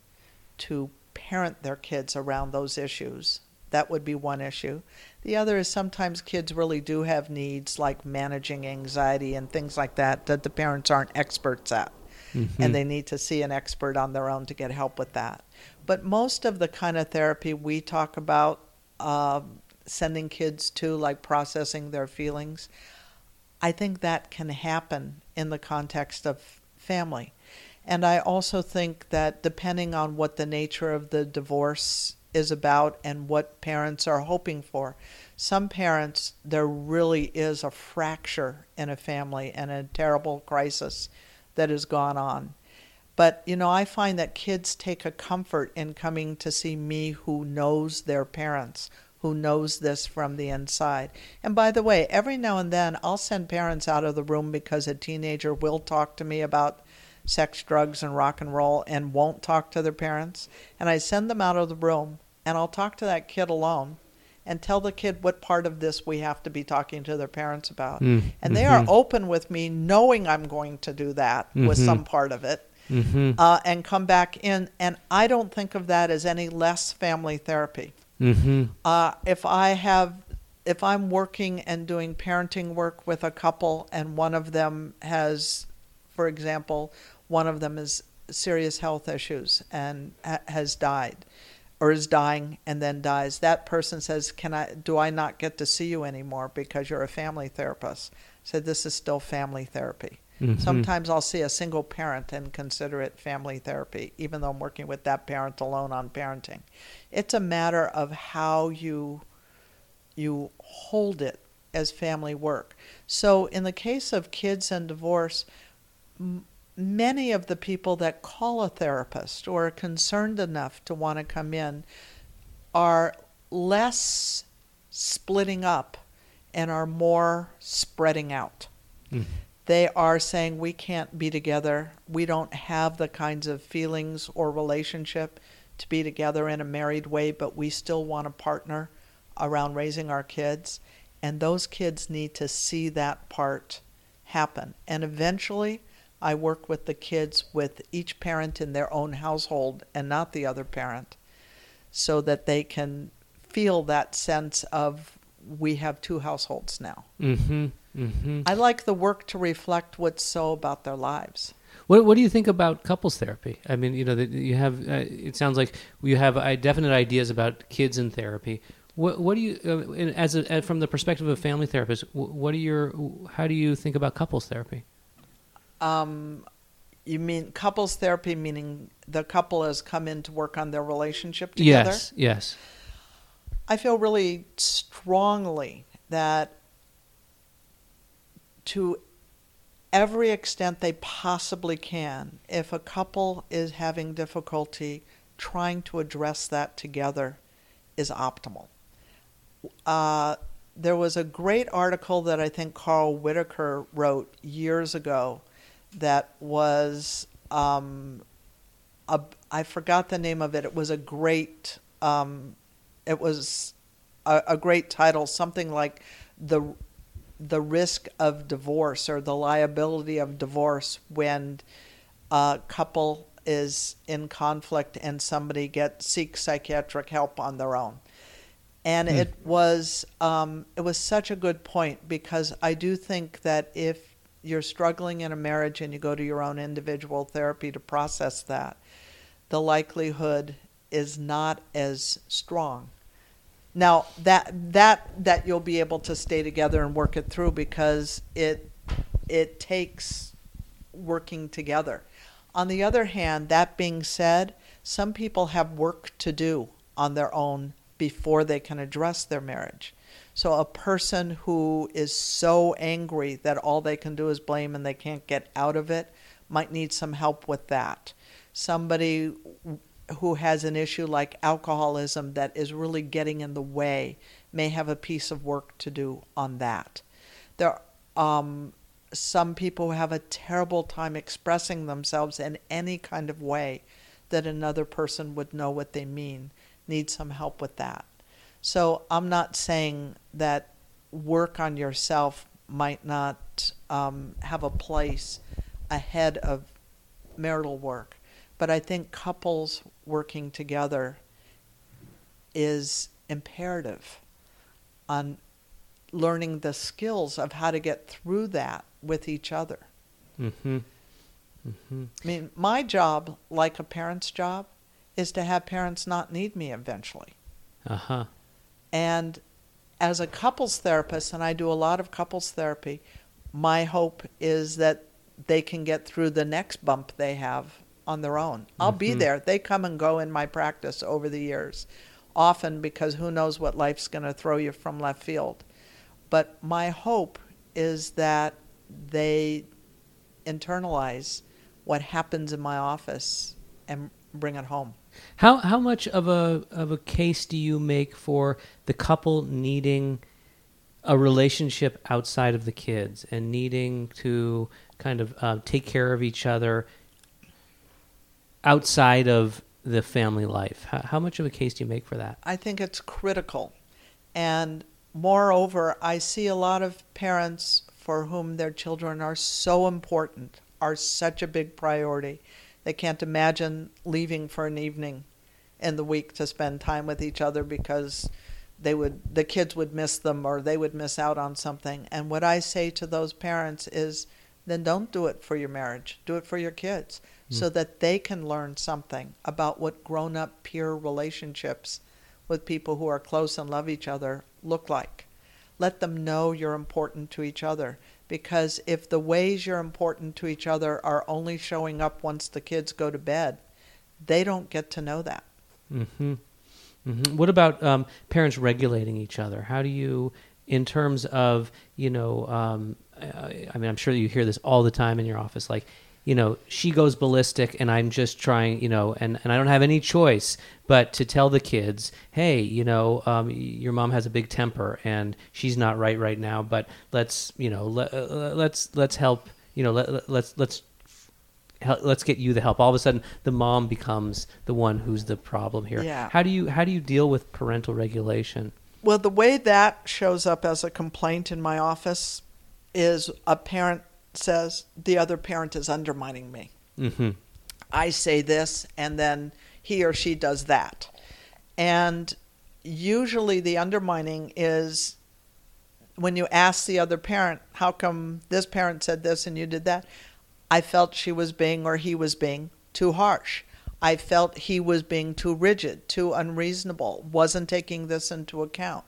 Speaker 2: to parent their kids around those issues That would be one issue. The other is sometimes kids really do have needs like managing anxiety and things like that that the parents aren't experts at.
Speaker 3: Mm-hmm.
Speaker 2: And they need to see an expert on their own to get help with that. But most of the kind of therapy we talk about uh, sending kids to, like processing their feelings, I think that can happen in the context of family. And I also think that depending on what the nature of the divorce is about and what parents are hoping for, some parents, there really is a fracture in a family and a terrible crisis that has gone on. But, you know, I find that kids take a comfort in coming to see me who knows their parents, who knows this from the inside. And by the way, every now and then I'll send parents out of the room because a teenager will talk to me about sex, drugs, and rock and roll and won't talk to their parents. And I send them out of the room and I'll talk to that kid alone and tell the kid what part of this we have to be talking to their parents about.
Speaker 3: Mm,
Speaker 2: And they are
Speaker 3: mhm.
Speaker 2: open with me, knowing I'm going to do that with
Speaker 3: Mhm.
Speaker 2: some part of it.
Speaker 3: Mm-hmm.
Speaker 2: Uh, and come back in, and I don't think of that as any less family therapy.
Speaker 3: Mm-hmm.
Speaker 2: Uh, if I have, if I'm working and doing parenting work with a couple, and one of them has, for example, one of them has serious health issues and ha- has died, or is dying and then dies, that person says, "Can I? Do I not get to see you anymore because you're a family therapist?" Said, "This is still family therapy."
Speaker 3: Mhm.
Speaker 2: Sometimes I'll see a single parent and consider it family therapy, even though I'm working with that parent alone on parenting. It's a matter of how you you hold it as family work. So in the case of kids and divorce, many of the people that call a therapist or are concerned enough to want to come in are less splitting up and are more spreading out
Speaker 3: Mm.
Speaker 2: they are saying we can't be together. We don't have the kinds of feelings or relationship to be together in a married way, but we still want a partner around raising our kids. And those kids need to see that part happen. And eventually, I work with the kids with each parent in their own household and not the other parent so that they can feel that sense of we have two households now.
Speaker 3: Mm-hmm. Mm-hmm.
Speaker 2: I like the work to reflect what's so about their lives.
Speaker 3: What What do you think about couples therapy? I mean, you know, that you have. Uh, it sounds like you have uh, definite ideas about kids in therapy. What What do you, uh, as a, uh, from the perspective of a family therapist, what are your? How do you think about couples therapy?
Speaker 2: Um, you mean couples therapy, meaning the couple has come in to work on their relationship together?
Speaker 3: Yes. Yes.
Speaker 2: I feel really strongly that to every extent they possibly can, if a couple is having difficulty, trying to address that together is optimal. Uh, there was a great article that I think Carl Whitaker wrote years ago that was um, a, I forgot the name of it. It was a great um, it was a, a great title, something like the the risk of divorce or the liability of divorce when a couple is in conflict and somebody gets seeks psychiatric help on their own. And
Speaker 3: Hmm.
Speaker 2: it was um, it was such a good point because I do think that if you're struggling in a marriage and you go to your own individual therapy to process that, the likelihood is not as strong. Now that that that you'll be able to stay together and work it through because it it takes working together. On the other hand, that being said, some people have work to do on their own before they can address their marriage. So a person who is so angry that all they can do is blame and they can't get out of it might need some help with that. Somebody who has an issue like alcoholism that is really getting in the way may have a piece of work to do on that. There um, some people who have a terrible time expressing themselves in any kind of way that another person would know what they mean need some help with that. So I'm not saying that work on yourself might not um, have a place ahead of marital work, but I think couples working together is imperative on learning the skills of how to get through that with each other.
Speaker 1: Mm-hmm. Mm-hmm.
Speaker 2: I mean, my job, like a parent's job, is to have parents not need me eventually.
Speaker 1: Uh huh.
Speaker 2: And as a couples therapist, and I do a lot of couples therapy, my hope is that they can get through the next bump they have on their own. I'll be
Speaker 1: Mhm.
Speaker 2: there. They come and go in my practice over the years, often because who knows what life's going to throw you from left field. But my hope is that they internalize what happens in my office and bring it home.
Speaker 1: How how much of a of a case do you make for the couple needing a relationship outside of the kids and needing to kind of uh, take care of each other outside of the family life? How, how much of a case do you make for that?
Speaker 2: I think it's critical. And moreover, I see a lot of parents for whom their children are so important, are such a big priority. They can't imagine leaving for an evening in the week to spend time with each other because they would the kids would miss them or they would miss out on something. And what I say to those parents is then don't do it for your marriage. Do it for your kids hmm. so that they can learn something about what grown-up peer relationships with people who are close and love each other look like. Let them know you're important to each other because if the ways you're important to each other are only showing up once the kids go to bed, they don't get to know that.
Speaker 1: Mm-hmm. hmm What about um, parents regulating each other? How do you, in terms of you know, um, I, I mean, I'm sure you hear this all the time in your office, like. You know, she goes ballistic, and I'm just trying. You know, and, and I don't have any choice but to tell the kids, hey, you know, um, your mom has a big temper, and she's not right right now. But let's, you know, let, uh, let's let's help. You know, let, let's let's let's get you the help. All of a sudden, the mom becomes the one who's the problem here.
Speaker 2: Yeah.
Speaker 1: How do you how do you deal with parental regulation?
Speaker 2: Well, the way that shows up as a complaint in my office is a parent says the other parent is undermining me.
Speaker 1: Mm-hmm.
Speaker 2: I say this, and then he or she does that. And usually the undermining is when you ask the other parent, how come this parent said this and you did that? I felt she was being or he was being too harsh. I felt he was being too rigid, too unreasonable, wasn't taking this into account.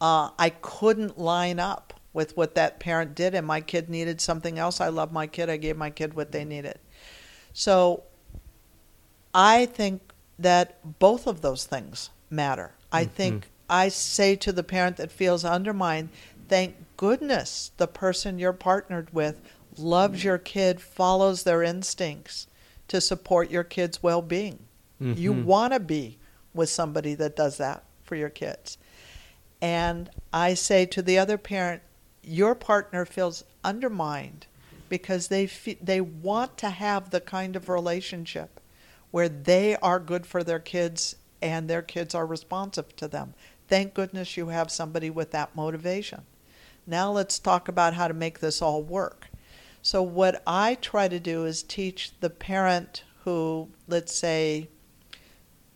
Speaker 2: Uh, I couldn't line up with what that parent did, and my kid needed something else. I love my kid. I gave my kid what they mm-hmm. needed. So I think that both of those things matter. I mm-hmm. think I say to the parent that feels undermined, thank goodness the person you're partnered with loves mm-hmm. your kid, follows their instincts to support your kid's well being. You
Speaker 1: Mhm.
Speaker 2: want to be with somebody that does that for your kids. And I say to the other parent, your partner feels undermined because they fe- they want to have the kind of relationship where they are good for their kids and their kids are responsive to them. Thank goodness you have somebody with that motivation. Now let's talk about how to make this all work. So what I try to do is teach the parent who, let's say,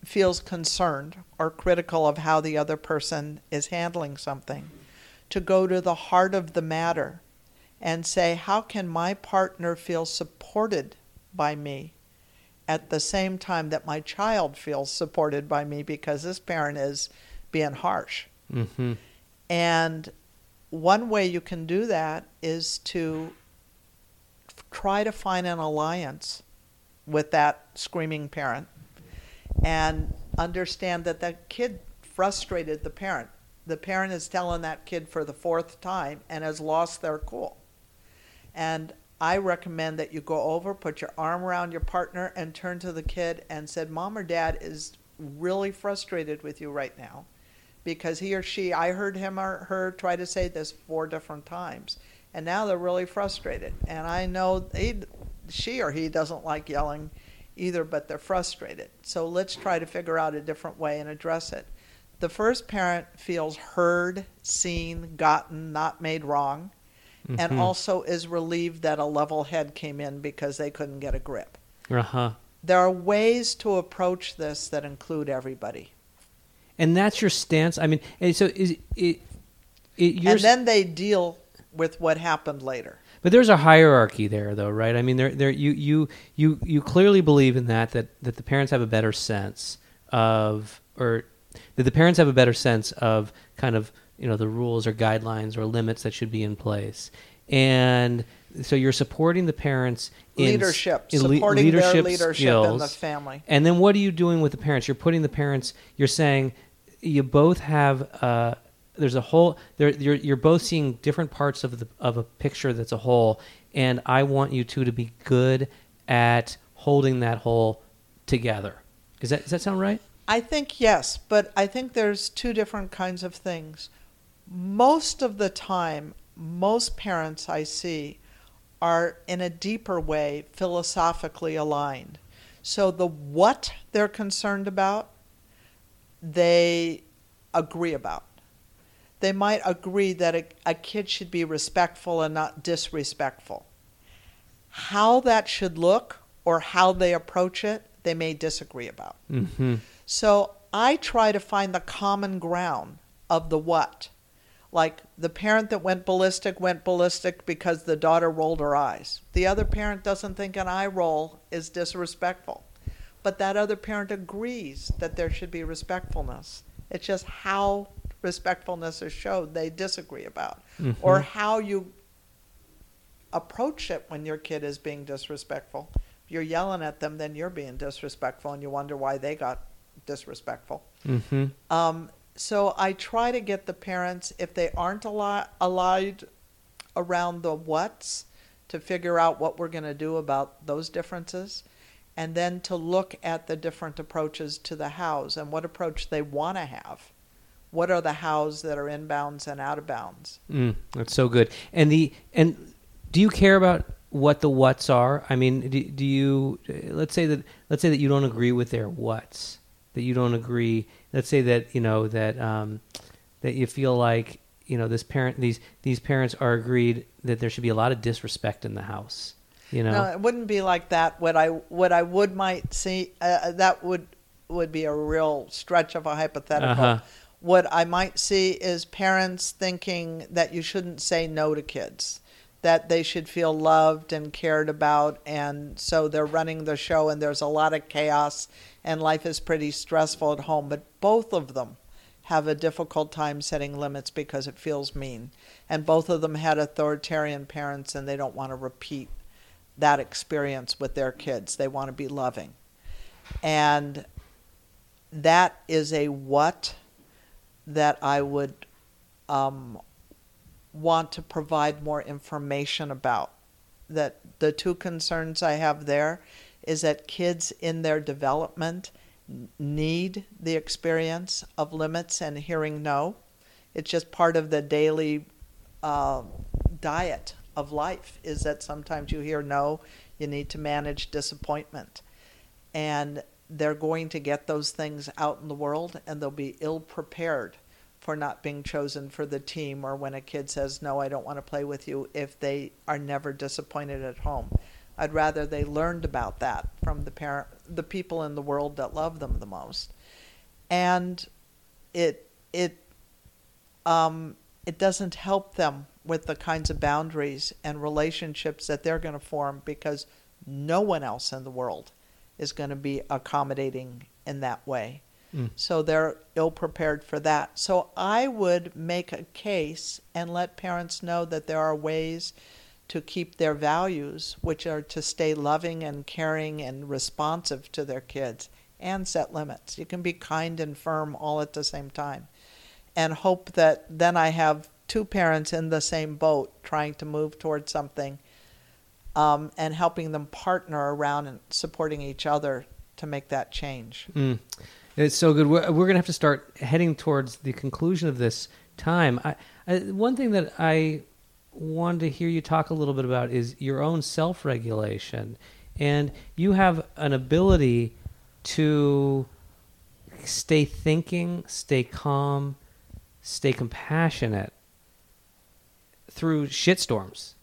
Speaker 2: feels concerned or critical of how the other person is handling something to go to the heart of the matter and say, how can my partner feel supported by me at the same time that my child feels supported by me because this parent is being harsh?
Speaker 1: Mm-hmm.
Speaker 2: And one way you can do that is to try to find an alliance with that screaming parent and understand that that kid frustrated the parent. The parent is telling that kid for the fourth time and has lost their cool. And I recommend that you go over, put your arm around your partner, and turn to the kid and said, "Mom or Dad is really frustrated with you right now, because he or she, I heard him or her try to say this four different times, and now they're really frustrated. And I know he, she or he doesn't like yelling either, but they're frustrated. So let's try to figure out a different way and address it. The first parent feels heard, seen, gotten, not made wrong, and
Speaker 1: Mhm.
Speaker 2: also is relieved that a level head came in because they couldn't get a grip.
Speaker 1: Uh huh.
Speaker 2: There are ways to approach this that include everybody.
Speaker 1: and that's your stance. I mean, and so is it? it
Speaker 2: and then they deal with what happened later.
Speaker 1: but there's a hierarchy there, though, right? I mean, there, there, you, you, you, you clearly believe in that that that the parents have a better sense of, or that the parents have a better sense of kind of you know the rules or guidelines or limits that should be in place, and so you're supporting the parents in
Speaker 2: leadership,
Speaker 1: in le-
Speaker 2: supporting
Speaker 1: leadership
Speaker 2: their leadership in the family.
Speaker 1: And then what are you doing with the parents? You're putting the parents. You're saying you both have. Uh, there's a whole. There, you're you're both seeing different parts of the of a picture that's a whole, and I want you two to be good at holding that whole together. Does that does that sound right?
Speaker 2: I think yes, but I think there's two different kinds of things. Most of the time, most parents I see are in a deeper way philosophically aligned. So the what they're concerned about, they agree about. They might agree that a, a kid should be respectful and not disrespectful. How that should look or how they approach it, they may disagree about.
Speaker 1: Mm-hmm.
Speaker 2: So I try to find the common ground of the what. Like the parent that went ballistic went ballistic because the daughter rolled her eyes. The other parent doesn't think an eye roll is disrespectful. But that other parent agrees that there should be respectfulness. It's just how respectfulness is showed they disagree about. Mm-hmm. Or how you approach it when your kid is being disrespectful. If you're yelling at them, then you're being disrespectful and you wonder why they got disrespectful.
Speaker 1: Mm-hmm.
Speaker 2: Um, so I try to get the parents, if they aren't allied around the what's, to figure out what we're going to do about those differences, and then to look at the different approaches to the hows and what approach they want to have. What are the hows that are in bounds and out of bounds?
Speaker 1: Mm, that's so good. And the and do you care about what the whats are? I mean, do, do you let's say that let's say that you don't agree with their whats, that you don't agree. Let's say that you know that um, that you feel like you know this parent these these parents are agreed that there should be a lot of disrespect in the house. You know,
Speaker 2: No, it wouldn't be like that. What I what I would might see uh, that would would be a real stretch of a hypothetical.
Speaker 1: Uh-huh.
Speaker 2: What I might see is parents thinking that you shouldn't say no to kids, that they should feel loved and cared about, and so they're running the show, and there's a lot of chaos, and life is pretty stressful at home. But both of them have a difficult time setting limits because it feels mean, and both of them had authoritarian parents, and they don't want to repeat that experience with their kids. They want to be loving. And that is a what that I would um, want to provide more information about. That the two concerns I have there is that kids in their development need the experience of limits and hearing no. It's just part of the daily uh, diet of life is that sometimes you hear no, you need to manage disappointment. And they're going to get those things out in the world and they'll be ill prepared for not being chosen for the team or when a kid says, No, I don't want to play with you if they are never disappointed at home. I'd rather they learned about that from the parent the people in the world that love them the most. And it it um, it doesn't help them with the kinds of boundaries and relationships that they're going to form because no one else in the world is going to be accommodating in that way.
Speaker 1: Mm.
Speaker 2: So they're ill prepared for that. So I would make a case and let parents know that there are ways to keep their values, which are to stay loving and caring and responsive to their kids and set limits. You can be kind and firm all at the same time and hope that then I have two parents in the same boat trying to move towards something um, and helping them partner around and supporting each other to make that change.
Speaker 1: Mm. It's so good. We're, we're going to have to start heading towards the conclusion of this time. I, I, one thing that I wanted to hear you talk a little bit about is your own self regulation. And you have an ability to stay thinking, stay calm, stay compassionate through shitstorms.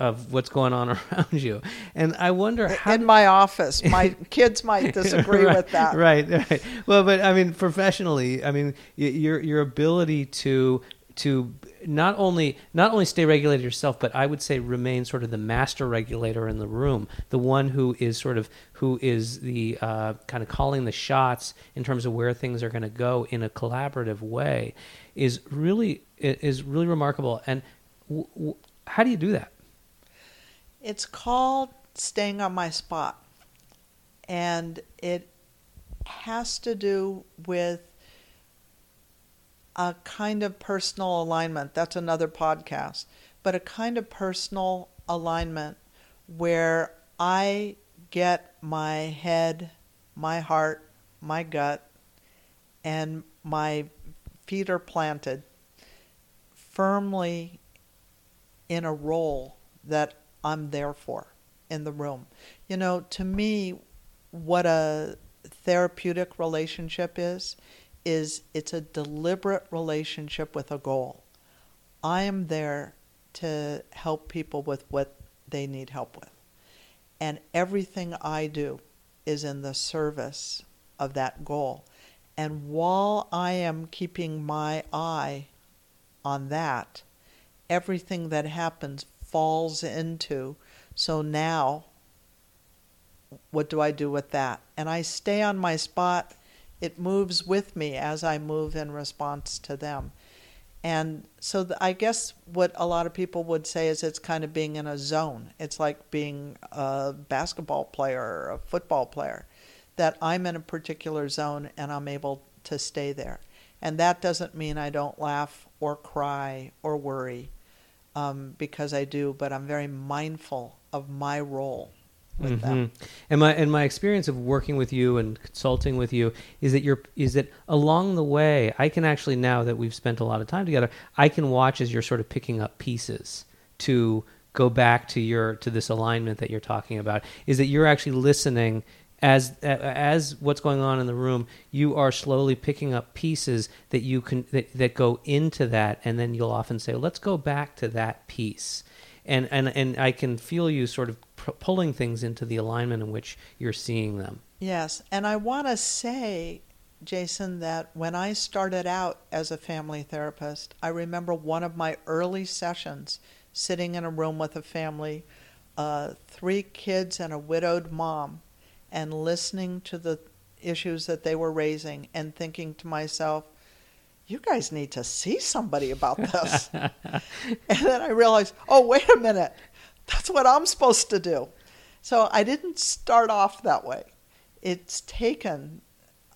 Speaker 1: Of what's going on around you. And I wonder how
Speaker 2: in my office, my kids might disagree
Speaker 1: right,
Speaker 2: with that.
Speaker 1: Right, right. Well, but I mean, professionally, I mean, your your ability to to not only not only stay regulated yourself, but I would say remain sort of the master regulator in the room, the one who is sort of who is the uh, kind of calling the shots in terms of where things are going to go in a collaborative way, is really is really remarkable. And w- w- how do you do that?
Speaker 2: It's called staying on my spot, and it has to do with a kind of personal alignment. That's another podcast, but a kind of personal alignment where I get my head, my heart, my gut, and my feet are planted firmly in a role that I'm there for in the room. You know, to me, what a therapeutic relationship is, is it's a deliberate relationship with a goal. I am there to help people with what they need help with. And everything I do is in the service of that goal. And while I am keeping my eye on that, everything that happens falls into so now what do I do with that? And I stay on my spot it moves with me as I move in response to them. And so the, I guess what a lot of people would say is it's kind of being in a zone. It's like being a basketball player or a football player, that I'm in a particular zone and I'm able to stay there. And that doesn't mean I don't laugh or cry or worry um, because I do, but I'm very mindful of my role with mm-hmm. them.
Speaker 1: And my and my experience of working with you and consulting with you is that you're is that along the way I can actually now that we've spent a lot of time together, I can watch as you're sort of picking up pieces to go back to your to this alignment that you're talking about. Is that you're actually listening as as what's going on in the room, you are slowly picking up pieces that you can that, that go into that, and then you'll often say, "Let's go back to that piece," and and and I can feel you sort of pulling things into the alignment in which you're seeing them.
Speaker 2: Yes, and I want to say, Jason, that when I started out as a family therapist, I remember one of my early sessions sitting in a room with a family, uh, three kids and a widowed mom, and listening to the issues that they were raising and thinking to myself, you guys need to see somebody about this. and then I realized, oh, wait a minute. That's what I'm supposed to do. So I didn't start off that way. It's taken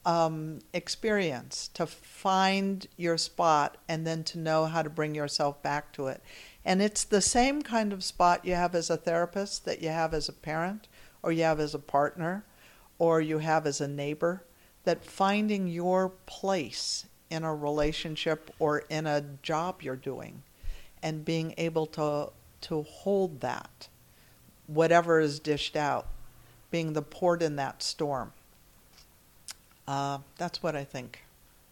Speaker 2: um, experience to find your spot and then to know how to bring yourself back to it. And it's the same kind of spot you have as a therapist that you have as a parent, or you have as a partner, or you have as a neighbor. That finding your place in a relationship or in a job you're doing and being able to to hold that, whatever is dished out, being the port in that storm. Uh, that's what I think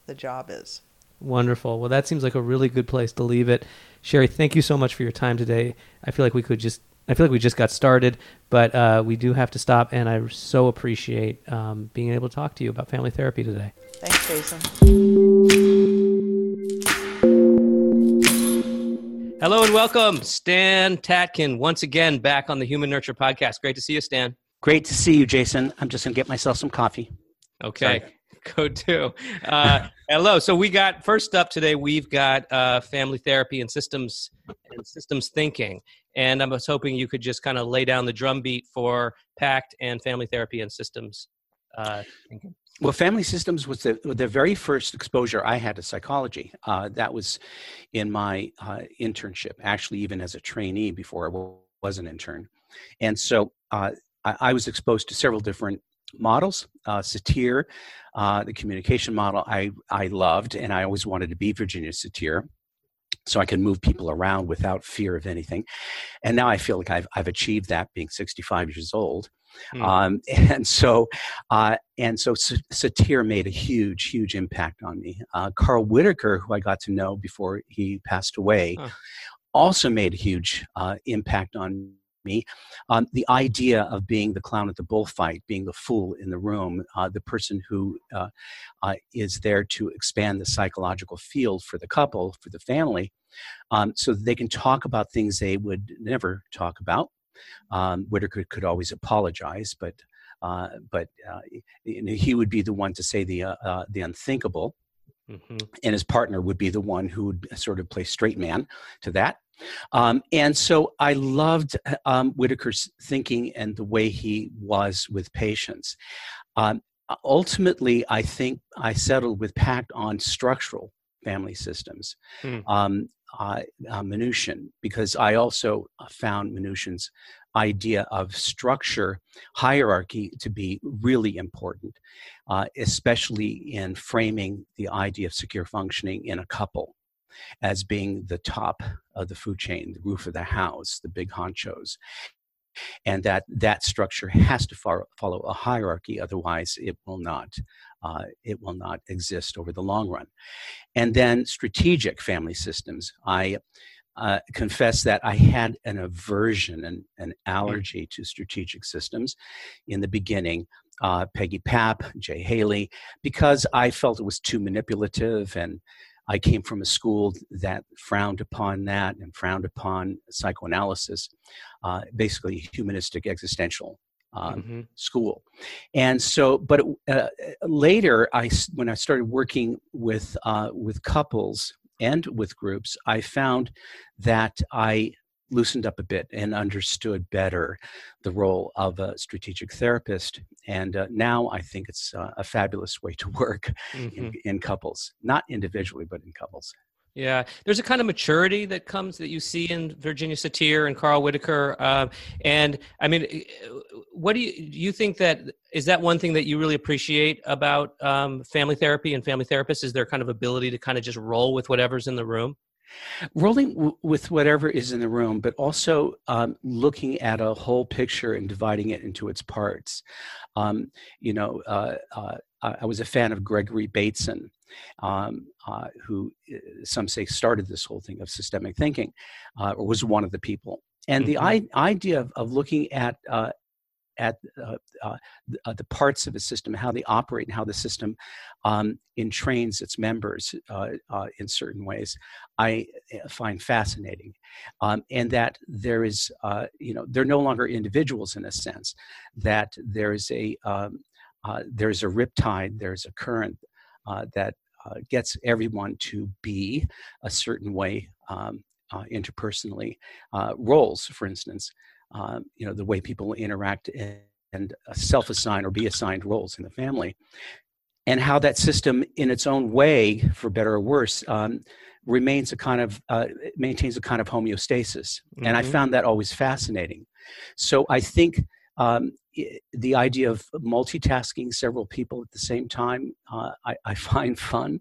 Speaker 2: the job is.
Speaker 1: Wonderful. Well, that seems like a really good place to leave it. Sherry, thank you so much for your time today. I feel like we could just, I feel like we just got started, but uh, we do have to stop, and I so appreciate um, being able to talk to you about family therapy today.
Speaker 2: Thanks, Jason.
Speaker 1: Hello and welcome, Stan Tatkin, once again back on the Human Nurture Podcast. Great to see you, Stan.
Speaker 4: Great to see you, Jason. I'm just going to get myself some coffee.
Speaker 1: Okay, Sorry. go do. Uh, hello. So we got first up today. We've got uh, family therapy and systems and systems thinking, and I was hoping you could just kind of lay down the drum beat for PACT and family therapy and systems uh.
Speaker 4: Well, family systems was the, the very first exposure I had to psychology. Uh, that was in my uh, internship, actually, even as a trainee before I was an intern. And so uh, I, I, was exposed to several different models. Uh, Satir, uh, the communication model, I, I loved, and I always wanted to be Virginia Satir so I can move people around without fear of anything. And now I feel like I've, I've achieved that being 65 years old. Mm. Um, and so, uh, and so Satir made a huge, huge impact on me. Uh, Carl Whitaker, who I got to know before he passed away, huh. also made a huge uh, impact on me. Um, the idea of being the clown at the bullfight, being the fool in the room, uh, the person who uh, uh, is there to expand the psychological field for the couple, for the family, um, so they can talk about things they would never talk about. Um, Whitaker could always apologize, but uh, but uh, he would be the one to say the uh, the unthinkable. Mm-hmm. And his partner would be the one who would sort of play straight man to that. Um, and so I loved um, Whitaker's thinking and the way he was with patients. Um, ultimately, I think I settled with PACT on structural family systems. Mm. Um, uh, uh, Minuchin, because I also found Minuchin's idea of structure hierarchy to be really important, uh, especially in framing the idea of secure functioning in a couple as being the top of the food chain, the roof of the house, the big honchos. And that that structure has to follow, follow a hierarchy, otherwise it will not uh, it will not exist over the long run. And then strategic family systems. I uh, confess that I had an aversion and an allergy to strategic systems in the beginning. Uh, Peggy Papp, Jay Haley, because I felt it was too manipulative and I came from a school that frowned upon that and frowned upon psychoanalysis, uh, basically humanistic existential um, mm-hmm. school. And so, but uh, later, I when I started working with uh, with couples and with groups, I found that I loosened up a bit and understood better the role of a strategic therapist. And uh, now I think it's uh, a fabulous way to work mm-hmm. in, in couples, not individually, but in couples.
Speaker 1: Yeah, there's a kind of maturity that comes that you see in Virginia Satir and Carl Whitaker. Uh, and I mean, eh, what do you do? You think that is that one thing that you really appreciate about um, family therapy and family therapists? Is their kind of ability to kind of just roll with whatever's in the room?
Speaker 4: Rolling w- with whatever is in the room, but also um, looking at a whole picture and dividing it into its parts. Um, you know, uh, uh, I was a fan of Gregory Bateson, um, uh, who uh, some say started this whole thing of systemic thinking, uh, or was one of the people. And mm-hmm. the I- idea of, of looking at uh, at uh, uh, uh, the parts of a system, how they operate, and how the system um, entrains its members uh, uh, in certain ways, I uh, find fascinating. Um, and that there is, you know, they're no longer individuals in a sense, that there is a um, there's a riptide, there's a current that gets everyone to be a certain way um, interpersonally. roles, for instance. Uh, you know, the way people interact and, and self-assign or be assigned roles in the family, and how that system, in its own way, for better or worse, um, remains a kind of uh, maintains a kind of homeostasis. Mm-hmm. And I mm-hmm. found that always fascinating. So I think um, the idea of multitasking several people at the same time, uh, I, I, find fun.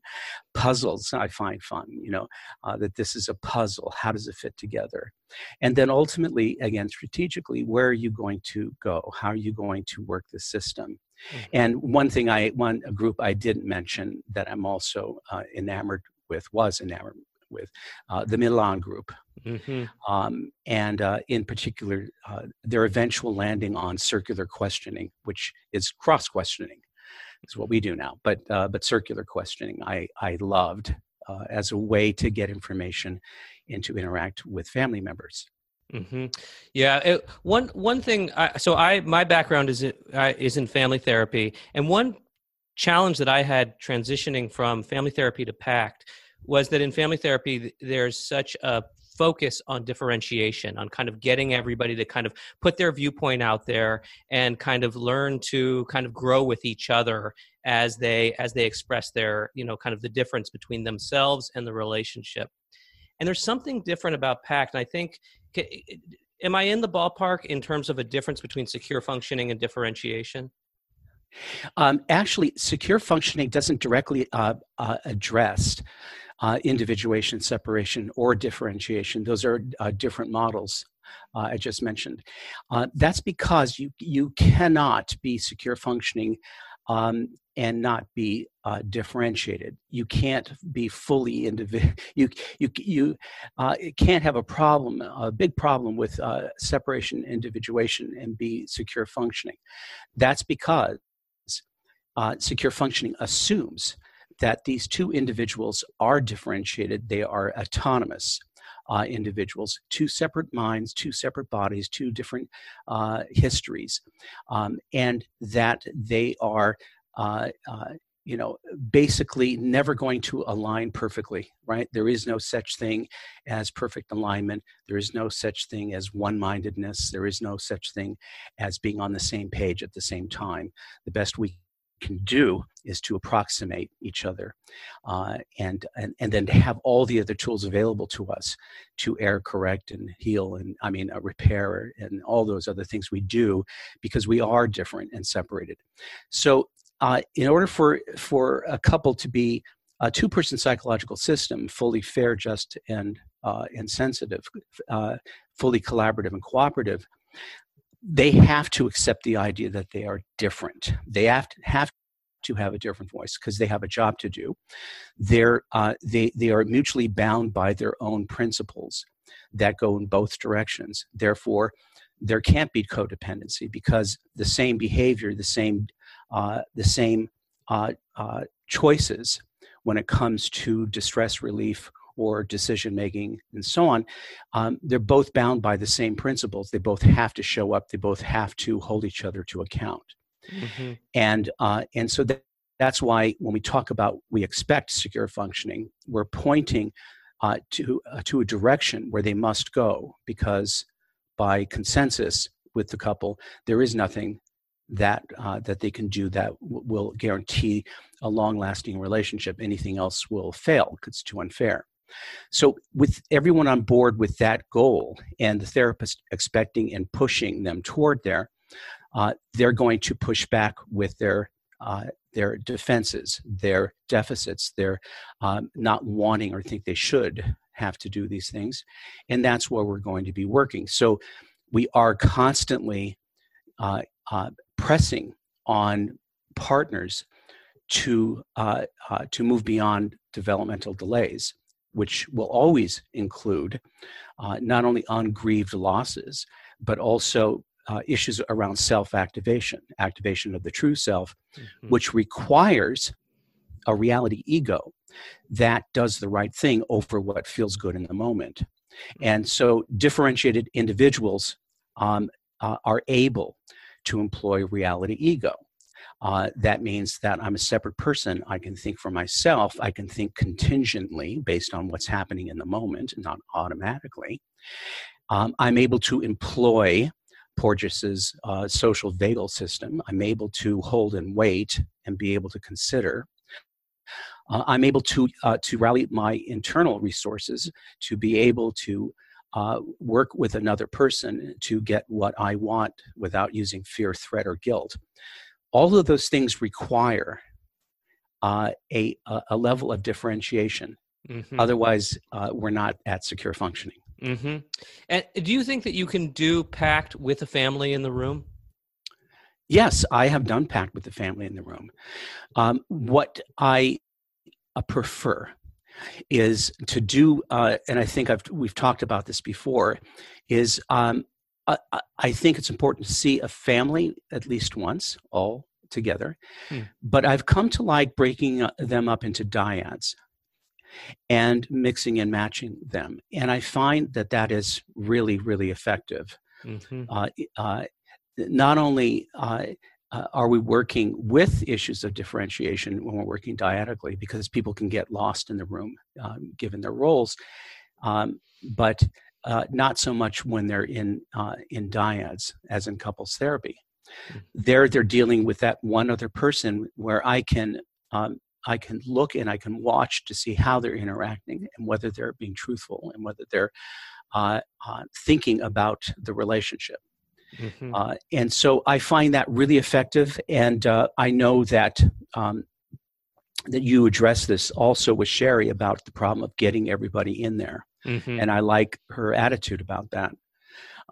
Speaker 4: Puzzles, I find fun, you know, uh, that this is a puzzle. How does it fit together? And then ultimately, again, strategically, where are you going to go? How are you going to work the system? Mm-hmm. And one thing I, one a group I didn't mention that I'm also uh, enamored with, was enamored with, uh, the Milan Group. Mm-hmm. Um, and uh, in particular, uh, their eventual landing on circular questioning, which is cross questioning, is what we do now. But uh, but circular questioning, I I loved uh, as a way to get information and to interact with family members.
Speaker 1: Mm-hmm. Yeah, it, one one thing. I, so I my background is uh, is in family therapy, and one challenge that I had transitioning from family therapy to PACT was that in family therapy there's such a focus on differentiation on kind of getting everybody to kind of put their viewpoint out there and kind of learn to kind of grow with each other as they as they express their you know kind of the difference between themselves and the relationship. And there's something different about PACT and i think am i in the ballpark in terms of a difference between secure functioning and differentiation?
Speaker 4: Um, actually secure functioning doesn't directly uh, uh, address uh, individuation, separation, or differentiation. Those are uh, different models. Uh, I just mentioned. Uh, that's because you you cannot be secure functioning um, and not be uh, differentiated. You can't be fully individual. You you you uh, can't have a problem, a big problem with separation, individuation, and be secure functioning. That's because secure functioning assumes that these two individuals are differentiated. They are autonomous. Uh, individuals, two separate minds, two separate bodies, two different uh, histories, um, and that they are uh, uh, you know, basically never going to align perfectly, right? There is no such thing as perfect alignment. There is no such thing as one mindedness. There is no such thing as being on the same page at the same time. The best we can do is to approximate each other uh, and, and and then to have all the other tools available to us to error correct and heal and i mean uh, repair and all those other things we do because we are different and separated. So uh, in order for for a couple to be a two-person psychological system, fully fair, just, and uh, and sensitive, uh, fully collaborative and cooperative, they have to accept the idea that they are different. They have to have to have a different voice because they have a job to do. They're uh, they they are mutually bound by their own principles that go in both directions. Therefore, there can't be codependency because the same behavior, the same uh, the same uh, uh, choices when it comes to distress relief or decision making and so on um, they're both bound by the same principles they both have to show up they both have to hold each other to account mm-hmm. and uh, and so that, that's why when we talk about we expect secure functioning we're pointing uh, to uh, to a direction where they must go because by consensus with the couple there is nothing that uh, that they can do that w- will guarantee a long-lasting relationship. Anything else will fail because it's too unfair. So, with everyone on board with that goal, and the therapist expecting and pushing them toward there, uh, they're going to push back with their uh, their defenses, their deficits, their um, not wanting or think they should have to do these things, and that's where we're going to be working. So, we are constantly uh, uh, pressing on partners to uh, uh, to move beyond developmental delays, which will always include uh, not only ungrieved losses, but also uh, issues around self-activation, activation of the true self, mm-hmm. which requires a reality ego that does the right thing over what feels good in the moment. Mm-hmm. And so, differentiated individuals um, uh, are able to employ reality ego. Uh, that means that I'm a separate person. I can think for myself. I can think contingently based on what's happening in the moment, not automatically. Um, I'm able to employ Porges's uh, social vagal system. I'm able to hold and wait and be able to consider. Uh, I'm able to uh, to rally my internal resources to be able to uh, work with another person to get what I want without using fear, threat, or guilt. All of those things require uh, a, a level of differentiation. Mm-hmm. Otherwise, uh, we're not at secure functioning.
Speaker 1: Mm-hmm. And do you think that you can do PACT with a family in the room?
Speaker 4: Yes, I have done PACT with the family in the room. Um, what I uh, prefer is to do, uh, and I think I've, we've talked about this before, is um, I, I, think it's important to see a family at least once, all together. Hmm. But I've come to like breaking uh, them up into dyads and mixing and matching them. And I find that that is really, really effective. Mm-hmm. Uh, uh, not only uh, uh, are we working with issues of differentiation when we're working dyadically because people can get lost in the room um, given their roles um, but uh, not so much when they're in uh, in dyads as in couples therapy mm-hmm. there they're dealing with that one other person where i can um, i can look and i can watch to see how they're interacting and whether they're being truthful and whether they're uh, uh, thinking about the relationship Mm-hmm. Uh, and so I find that really effective. And uh, I know that um, that you address this also with Sherry about the problem of getting everybody in there. Mm-hmm. And I like her attitude about that.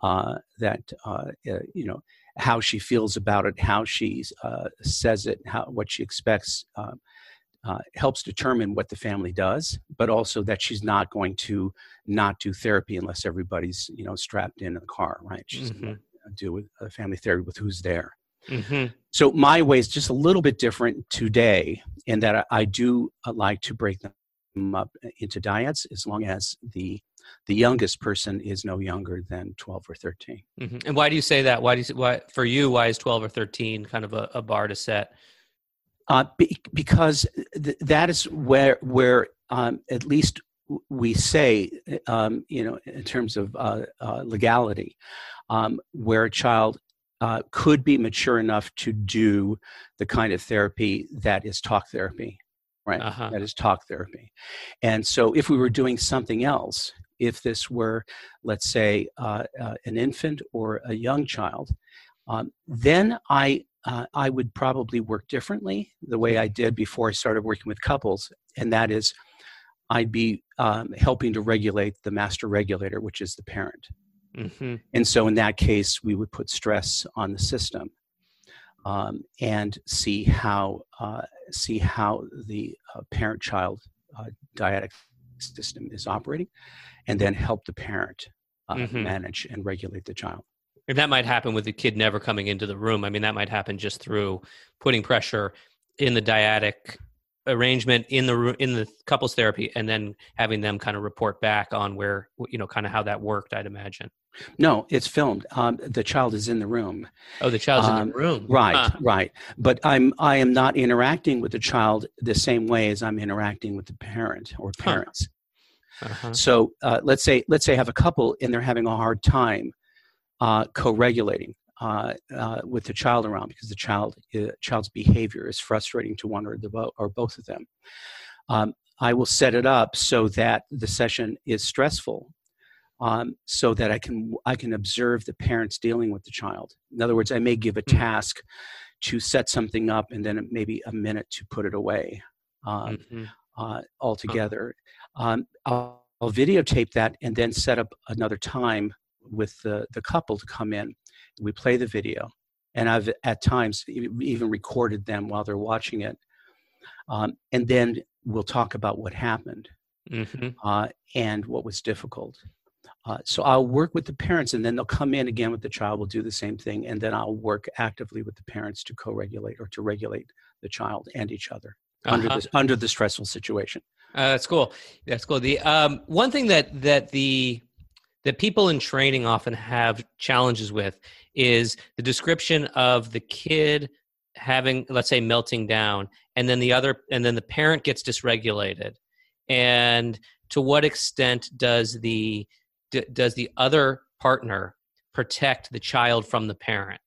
Speaker 4: Uh, that uh, uh, you know, how she feels about it, how she uh, says it, how what she expects. Uh, uh, helps determine what the family does, but also that she's not going to not do therapy unless everybody's you know strapped in, in the car, right? She's mm-hmm. going to do a family therapy with who's there. Mm-hmm. So my way is just a little bit different today in that I, I do uh, like to break them up into dyads as long as the the youngest person is no younger than 12 or 13
Speaker 1: mm-hmm. and why do you say that? Why do you why for you why is 12 or 13 kind of a, a bar to set?
Speaker 4: Uh, be, because th- that is where where um, at least we say um, you know in terms of uh, uh, legality um, where a child uh, could be mature enough to do the kind of therapy that is talk therapy right uh-huh. that is talk therapy and so if we were doing something else if this were, let's say, uh, uh, an infant or a young child, um, then I uh, I would probably work differently the way I did before I started working with couples, and that is, I'd be um, helping to regulate the master regulator, which is the parent. Mm-hmm. And so, in that case, we would put stress on the system um, and see how uh, see how the uh, parent-child uh, dyadic system is operating, and then help the parent uh, mm-hmm. manage and regulate the child.
Speaker 1: And that might happen with the kid never coming into the room. I mean, that might happen just through putting pressure in the dyadic arrangement in the in the couples therapy, and then having them kind of report back on where you know kind of how that worked. I'd imagine.
Speaker 4: No, it's filmed. Um, the child is in the room.
Speaker 1: Oh, the child's um, in the um, room.
Speaker 4: Right, huh. right. But I'm I am not interacting with the child the same way as I'm interacting with the parent or parents. Huh. Uh-huh. So uh, let's say let's say I have a couple and they're having a hard time uh, co-regulating uh, uh with the child around because the child uh, child's behavior is frustrating to one or the bo- or both of them. Um, I will set it up so that the session is stressful, um, so that I can I can observe the parents dealing with the child. In other words, I may give a hmm. task to set something up and then maybe a minute to put it away. Um, mm-hmm. Uh, altogether. Um, I'll, I'll, videotape that and then set up another time with the, the couple to come in. We play the video, and I've at times even recorded them while they're watching it. Um, and then we'll talk about what happened mm-hmm. uh, and what was difficult. Uh, so I'll work with the parents, and then they'll come in again with the child. We'll do the same thing, and then I'll work actively with the parents to co-regulate or to regulate the child and each other uh-huh. under this under the stressful situation.
Speaker 1: Uh, that's cool. That's cool. The um, one thing that that the that people in training often have challenges with is the description of the kid having let's say melting down and then the other and then the parent gets dysregulated. And to what extent does the d- does the other partner protect the child from the parent?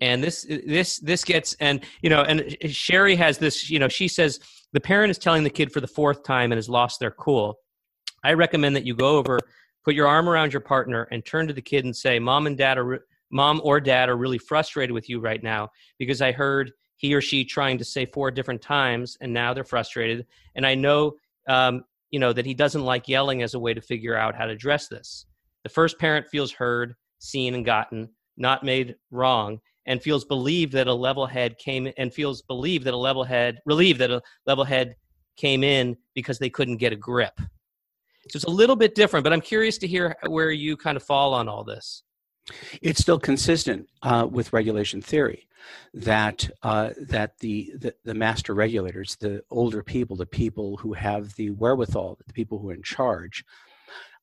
Speaker 1: And this this this gets and you know and sherry has this you know she says the parent is telling the kid for the fourth time and has lost their cool. I recommend that you go over put your arm around your partner and turn to the kid and say mom and dad are mom or dad are really frustrated with you right now because i heard he or she trying to say four different times and now they're frustrated and i know um, you know that he doesn't like yelling as a way to figure out how to address this the first parent feels heard seen and gotten not made wrong and feels believed that a level head came and feels believed that a level head relieved that a level head came in because they couldn't get a grip. So it's a little bit different, but I'm curious to hear where you kind of fall on all this.
Speaker 4: It's still consistent uh, with regulation theory that uh, that the, the, the master regulators, the older people, the people who have the wherewithal, the people who are in charge,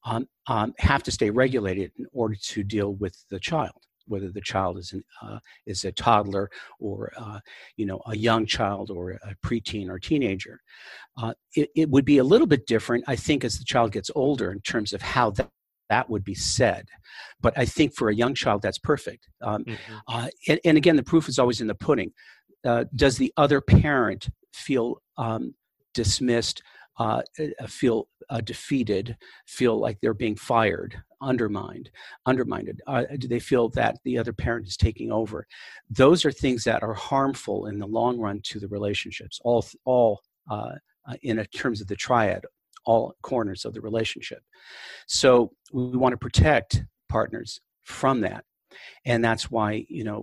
Speaker 4: um, um, have to stay regulated in order to deal with the child whether the child is an, uh, is a toddler or uh, you know a young child or a preteen or teenager. Uh, it, it, would be a little bit different, I think, as the child gets older in terms of how that that would be said. But I think for a young child, that's perfect. Um, mm-hmm. Uh, and, and, again, the proof is always in the pudding. Uh, does the other parent feel um, dismissed? Uh, feel uh, defeated, feel like they're being fired, undermined, undermined? Uh, do they feel that the other parent is taking over? Those are things that are harmful in the long run to the relationships. All, all uh, uh in a, terms of the triad, all corners of the relationship. So we want to protect partners from that. and that's why you know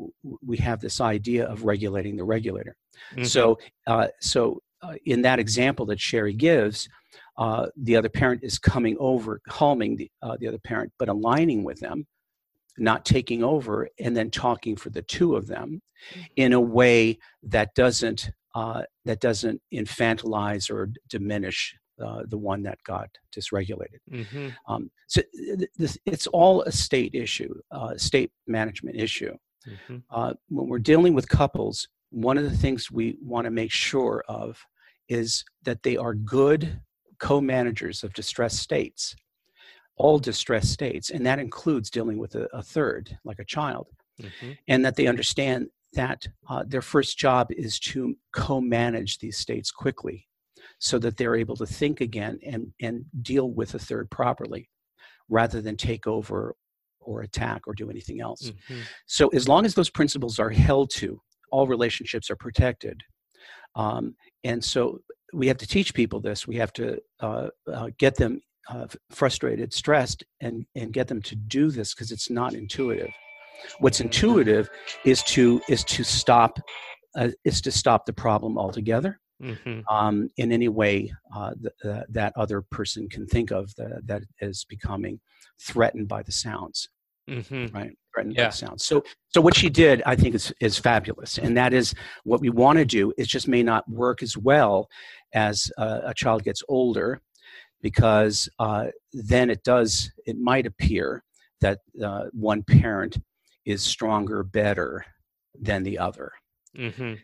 Speaker 4: we have this idea of regulating the regulator.
Speaker 1: Mhm.
Speaker 4: So, uh, so uh, in that example that Sherry gives, uh, the other parent is coming over, calming the uh, the other parent, but aligning with them, not taking over, and then talking for the two of them in a way that doesn't uh, that doesn't infantilize or diminish uh, the one that got dysregulated.
Speaker 1: Mhm.
Speaker 4: Um, so th- this, it's all a state issue, uh, state management issue.
Speaker 1: Mhm.
Speaker 4: Uh, when we're dealing with couples, one of the things we want to make sure of is that they are good co-managers of distressed states, all distressed states, and that includes dealing with a, a third, like a child,
Speaker 1: Mhm.
Speaker 4: and that they understand that uh, their first job is to co-manage these states quickly so that they're able to think again and, and deal with a third properly rather than take over or attack or do anything else.
Speaker 1: Mhm.
Speaker 4: So as long as those principles are held to, all relationships are protected. Um, and so we have to teach people this. We have to uh, uh, get them uh, frustrated, stressed, and and get them to do this because it's not intuitive. What's intuitive is to is to stop uh, is to stop the problem altogether
Speaker 1: Mhm.
Speaker 4: um, in any way uh, th- uh, that other person can think of that, that is becoming threatened by the sounds
Speaker 1: Mhm.
Speaker 4: right? Threatened
Speaker 1: Yeah.
Speaker 4: the sounds. So so what she did i think is is fabulous. And that is what we want to do it just may not work as well as uh, a child gets older because uh, then it does it might appear that uh, one parent is stronger better than the other.
Speaker 1: Mm-hmm.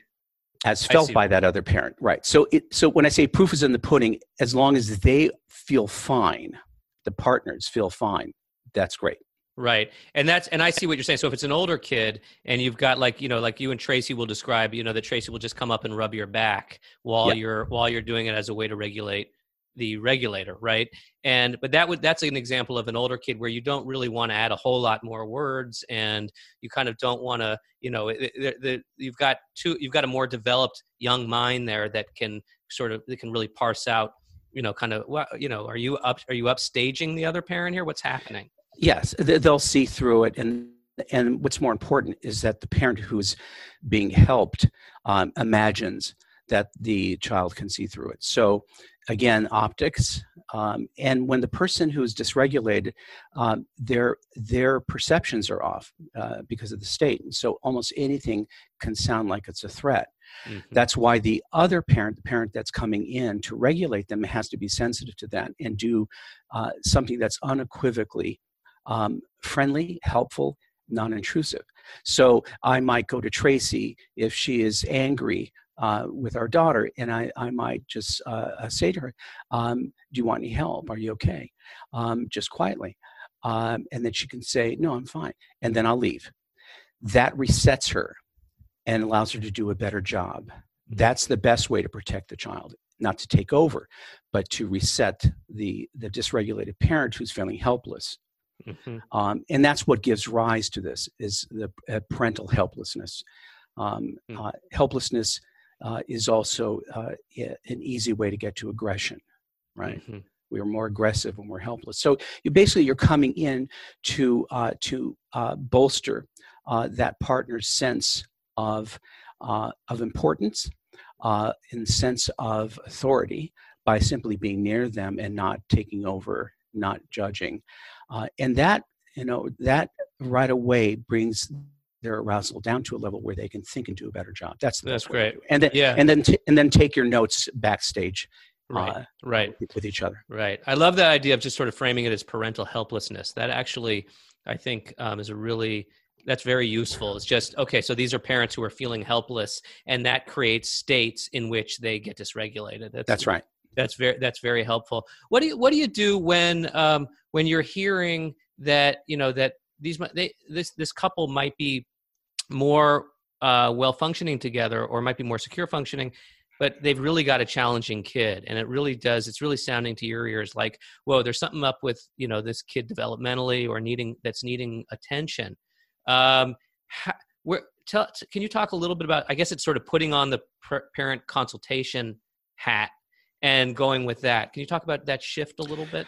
Speaker 4: As felt by that other parent right. So it so when i say proof is in the pudding as long as they feel fine the partners feel fine that's great
Speaker 1: Right. And that's and I see what you're saying. So if it's an older kid and you've got like, you know, like you and Tracy will describe, you know, that Tracy will just come up and rub your back while
Speaker 4: Yeah.
Speaker 1: you're while you're doing it as a way to regulate the regulator, right? And but that would that's an example of an older kid where you don't really want to add a whole lot more words and you kind of don't want to, you know, it- it- the, you've got two you've got a more developed young mind there that can sort of that can really parse out, you know, kind of what, you know, are you up are you upstaging the other parent here? What's happening?
Speaker 4: Yes, they'll see through it, and and what's more important is that the parent who's being helped um, imagines that the child can see through it. So again, optics, um, and when the person who's dysregulated, um, their their perceptions are off uh, because of the state, and so almost anything can sound like it's a threat.
Speaker 1: Mhm.
Speaker 4: That's why the other parent, the parent that's coming in to regulate them, has to be sensitive to that and do uh, something that's unequivocally um, friendly, helpful, non intrusive. So I might go to Tracy if she is angry uh, with our daughter, and I, I might just uh, uh, say to her, um, Do you want any help? Are you okay? Um, just quietly. Um, and then she can say, No, I'm fine. And then I'll leave. That resets her and allows her to do a better job. That's the best way to protect the child, not to take over, but to reset the, the dysregulated parent who's feeling helpless.
Speaker 1: Mhm.
Speaker 4: Um, and that's what gives rise to this is the uh, parental helplessness. Um,
Speaker 1: Hmm.
Speaker 4: uh, helplessness uh, is also uh, an easy way to get to aggression, right?
Speaker 1: Mhm.
Speaker 4: we are more aggressive when we're helpless. So you basically you're coming in to uh, to uh, bolster uh, that partner's sense of uh, of importance, uh, in sense of authority, by simply being near them and not taking over, not judging, uh, and that you know that right away brings their arousal down to a level where they can think and do a better job. That's
Speaker 1: That's
Speaker 4: best way to
Speaker 1: great.
Speaker 4: And then
Speaker 1: Yeah.
Speaker 4: and then t- and then take your notes backstage
Speaker 1: Right.
Speaker 4: uh,
Speaker 1: right.
Speaker 4: with- with each other.
Speaker 1: Right. I love that idea of just sort of framing it as parental helplessness. That actually, I think, um, is a really that's very useful. It's just okay. So these are parents who are feeling helpless, and that creates states in which they get dysregulated. That's,
Speaker 4: That's right.
Speaker 1: That's very that's very helpful. What do you what do you do when um, when you're hearing that you know that these they this this couple might be more uh, well functioning together or might be more secure functioning, but they've really got a challenging kid, and it really does. It's really sounding to your ears like, whoa, there's something up with you know this kid developmentally or needing that's needing attention. Um, how, where, tell, can you talk a little bit about? I guess it's sort of putting on the parent consultation hat and going with that. Can you talk about that shift a little bit?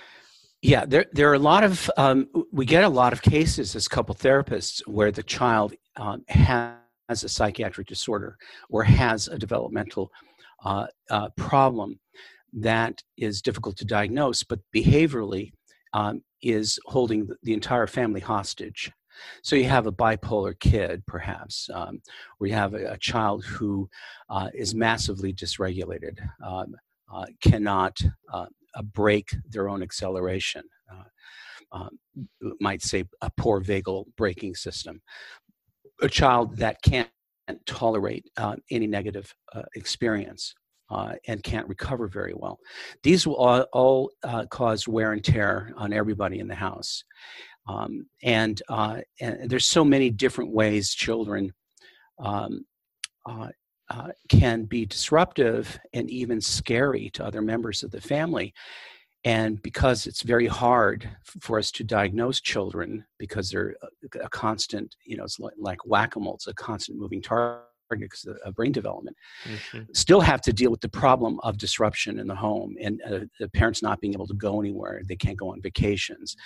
Speaker 4: Yeah, there there are a lot of um, we get a lot of cases as couple therapists where the child um, has a psychiatric disorder or has a developmental uh, uh, problem that is difficult to diagnose, but behaviorally um, is holding the entire family hostage. So you have a bipolar kid, perhaps, um, or you have a, a child who uh, is massively dysregulated, um, uh, cannot uh, brake their own acceleration. Uh, um, might say a poor vagal braking system. A child that can't tolerate uh, any negative uh, experience. Uh, and can't recover very well. These will all, all uh, cause wear and tear on everybody in the house. Um, and, uh, and, there's so many different ways children um, uh, uh, can be disruptive and even scary to other members of the family. And because it's very hard for us to diagnose children because they're a, a constant, you know, it's like, like whack-a-mole, it's a constant moving target because of brain development, mm-hmm. still have to deal with the problem of disruption in the home and uh, the parents not being able to go anywhere. They can't go on vacations.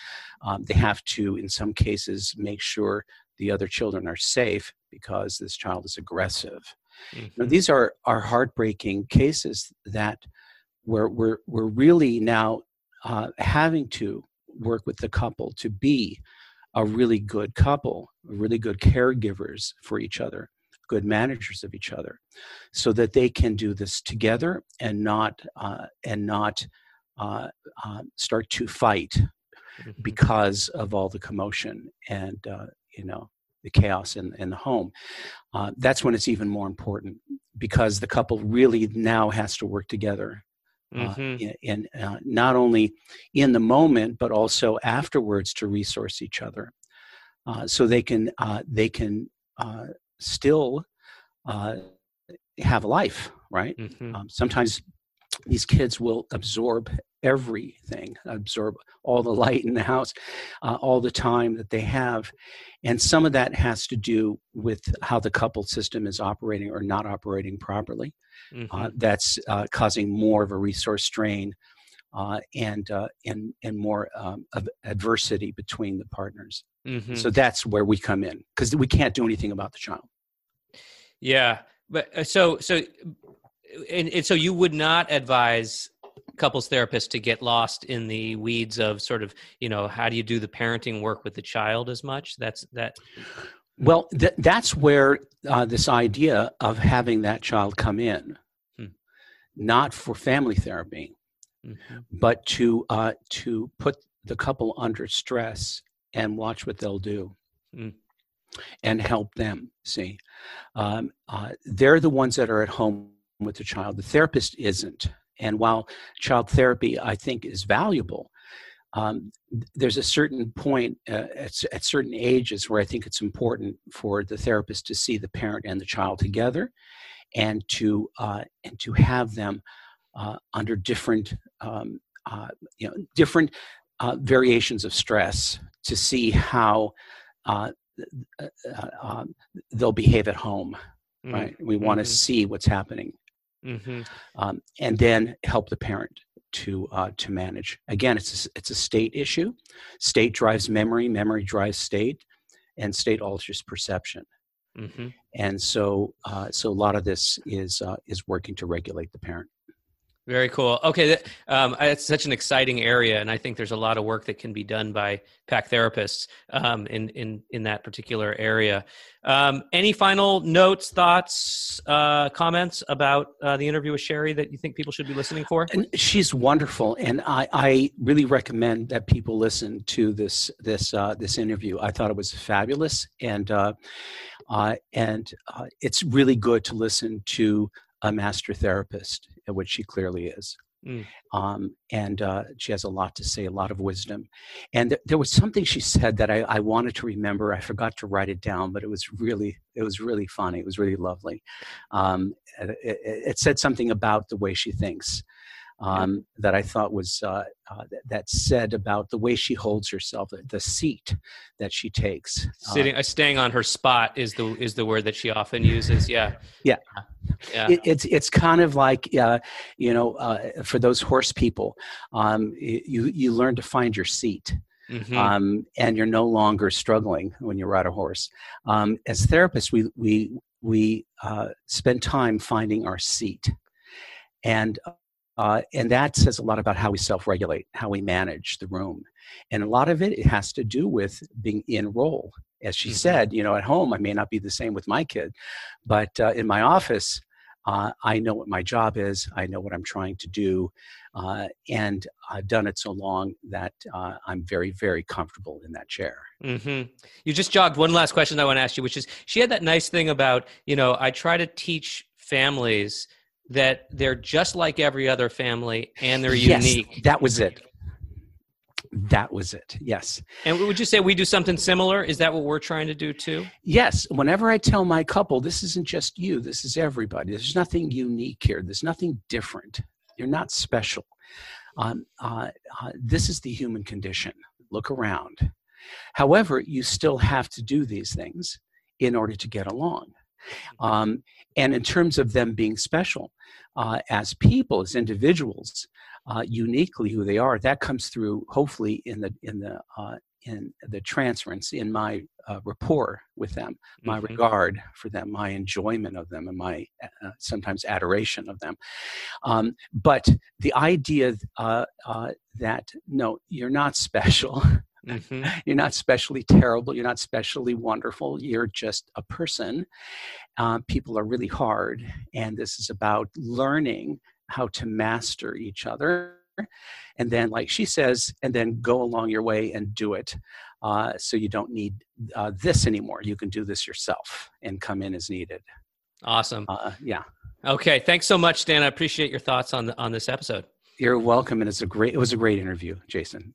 Speaker 4: Um, they have to, in some cases, make sure the other children are safe because this child is aggressive. Mm-hmm. Now, these are, are heartbreaking cases that we're, we're, we're really now uh, having to work with the couple to be a really good couple, really good caregivers for each other good managers of each other so that they can do this together and not uh, and not uh, uh, start to fight mm-hmm. because of all the commotion and uh, you know the chaos in, in the home uh, that's when it's even more important because the couple really now has to work together uh, mm-hmm. and, uh, not only in the moment but also afterwards to resource each other uh, so they can uh, they can still uh, have a life, right? Mm-hmm. Um, sometimes these kids will absorb everything, absorb all the light in the house, uh, all the time that they have. And some of that has to do with how the couple system is operating or not operating properly. Uh, mm-hmm. Uh, that's uh, causing more of a resource strain uh, and, uh, and, and more um, of adversity between the partners. Mm-hmm. So that's where we come in because we can't do anything about the child.
Speaker 1: Yeah, but uh, so so, and, and so you would not advise couples therapists to get lost in the weeds of sort of you know how do you do the parenting work with the child as much? That's that
Speaker 4: well th- that's where uh, this idea of having that child come in. Hmm. not for family therapy mm-hmm. but to uh, to put the couple under stress and watch what they'll do. Mm and help them see? Um, uh, they're the ones that are at home with the child. The therapist isn't and while child therapy i think is valuable um, there's a certain point uh, at, at, certain ages where i think it's important for the therapist to see the parent and the child together and to uh, and to have them uh, under different um, uh, you know different uh, variations of stress to see how uh, uh, uh, um, they'll behave at home, mm-hmm. right? We want to mm-hmm. see what's happening, mm-hmm. um, and then help the parent to uh, to manage. Again, it's a, it's a state issue. State drives memory, memory drives state, and state alters perception. Mm-hmm. And so, uh, so a lot of this is uh, is working to regulate the parent.
Speaker 1: Very cool. Okay, um, it's such an exciting area, and I think there's a lot of work that can be done by PACT therapists um, in in in that particular area. Um, any final notes, thoughts, uh, comments about uh, the interview with Sherry that you think people should be listening for?
Speaker 4: And she's wonderful, and I, I really recommend that people listen to this this uh, this interview. I thought it was fabulous, and uh, uh, and uh, it's really good to listen to a master therapist, which she clearly is. Mm. Um, and uh, she has a lot to say, a lot of wisdom. And th- there was something she said that I, I, wanted to remember. I forgot to write it down, but it was really, it was really funny. It was really lovely. Um, it, it, it, said something about the way she thinks. Um, that I thought was uh, uh, that, that, said about the way she holds herself, the, the seat that she takes.
Speaker 1: Uh, Sitting, uh, staying on her spot is the is the word that she often uses. Yeah,
Speaker 4: yeah. yeah. It, it's it's kind of like uh, you know, uh, for those horse people, um, you you learn to find your seat. Mm-hmm. Um, and you're no longer struggling when you ride a horse. Um, as therapists, we we we spend time finding our seat, and uh, and that says a lot about how we self regulate, how we manage the room. And a lot of it, it has to do with being in role. As she mm-hmm. said, you know, at home, I may not be the same with my kid, but uh, in my office, uh, I know what my job is, I know what I'm trying to do, uh, and I've done it so long that uh, I'm very, very comfortable in that chair.
Speaker 1: Mm-hmm. You just jogged one last question I want to ask you, which is she had that nice thing about, you know, I try to teach families that they're just like every other family and they're
Speaker 4: yes,
Speaker 1: unique.
Speaker 4: That was it. That was it. Yes.
Speaker 1: And would you say we do something similar? Is that what we're trying to do too?
Speaker 4: Yes. Whenever I tell my couple, this isn't just you, this is everybody. There's nothing unique here, there's nothing different. You're not special. Um, uh, uh, this is the human condition. Look around. However, you still have to do these things in order to get along. Um, and in terms of them being special uh, as people, as individuals, uh, uniquely who they are, that comes through hopefully in the in the uh, in the transference in my uh, rapport with them, my mm-hmm. regard for them, my enjoyment of them, and my uh, sometimes adoration of them. Um, but the idea uh, uh, that no, you're not special. Mm-hmm. You're not specially terrible. You're not specially wonderful. You're just a person. Uh, people are really hard. And this is about learning how to master each other. And then, like she says, and then go along your way and do it. Uh, so you don't need uh, this anymore. You can do this yourself and come in as needed.
Speaker 1: Awesome.
Speaker 4: Uh, yeah.
Speaker 1: Okay. Thanks so much, Dan. I appreciate your thoughts on the, on this episode.
Speaker 4: You're welcome, and it's a great. It was a great interview, Jason.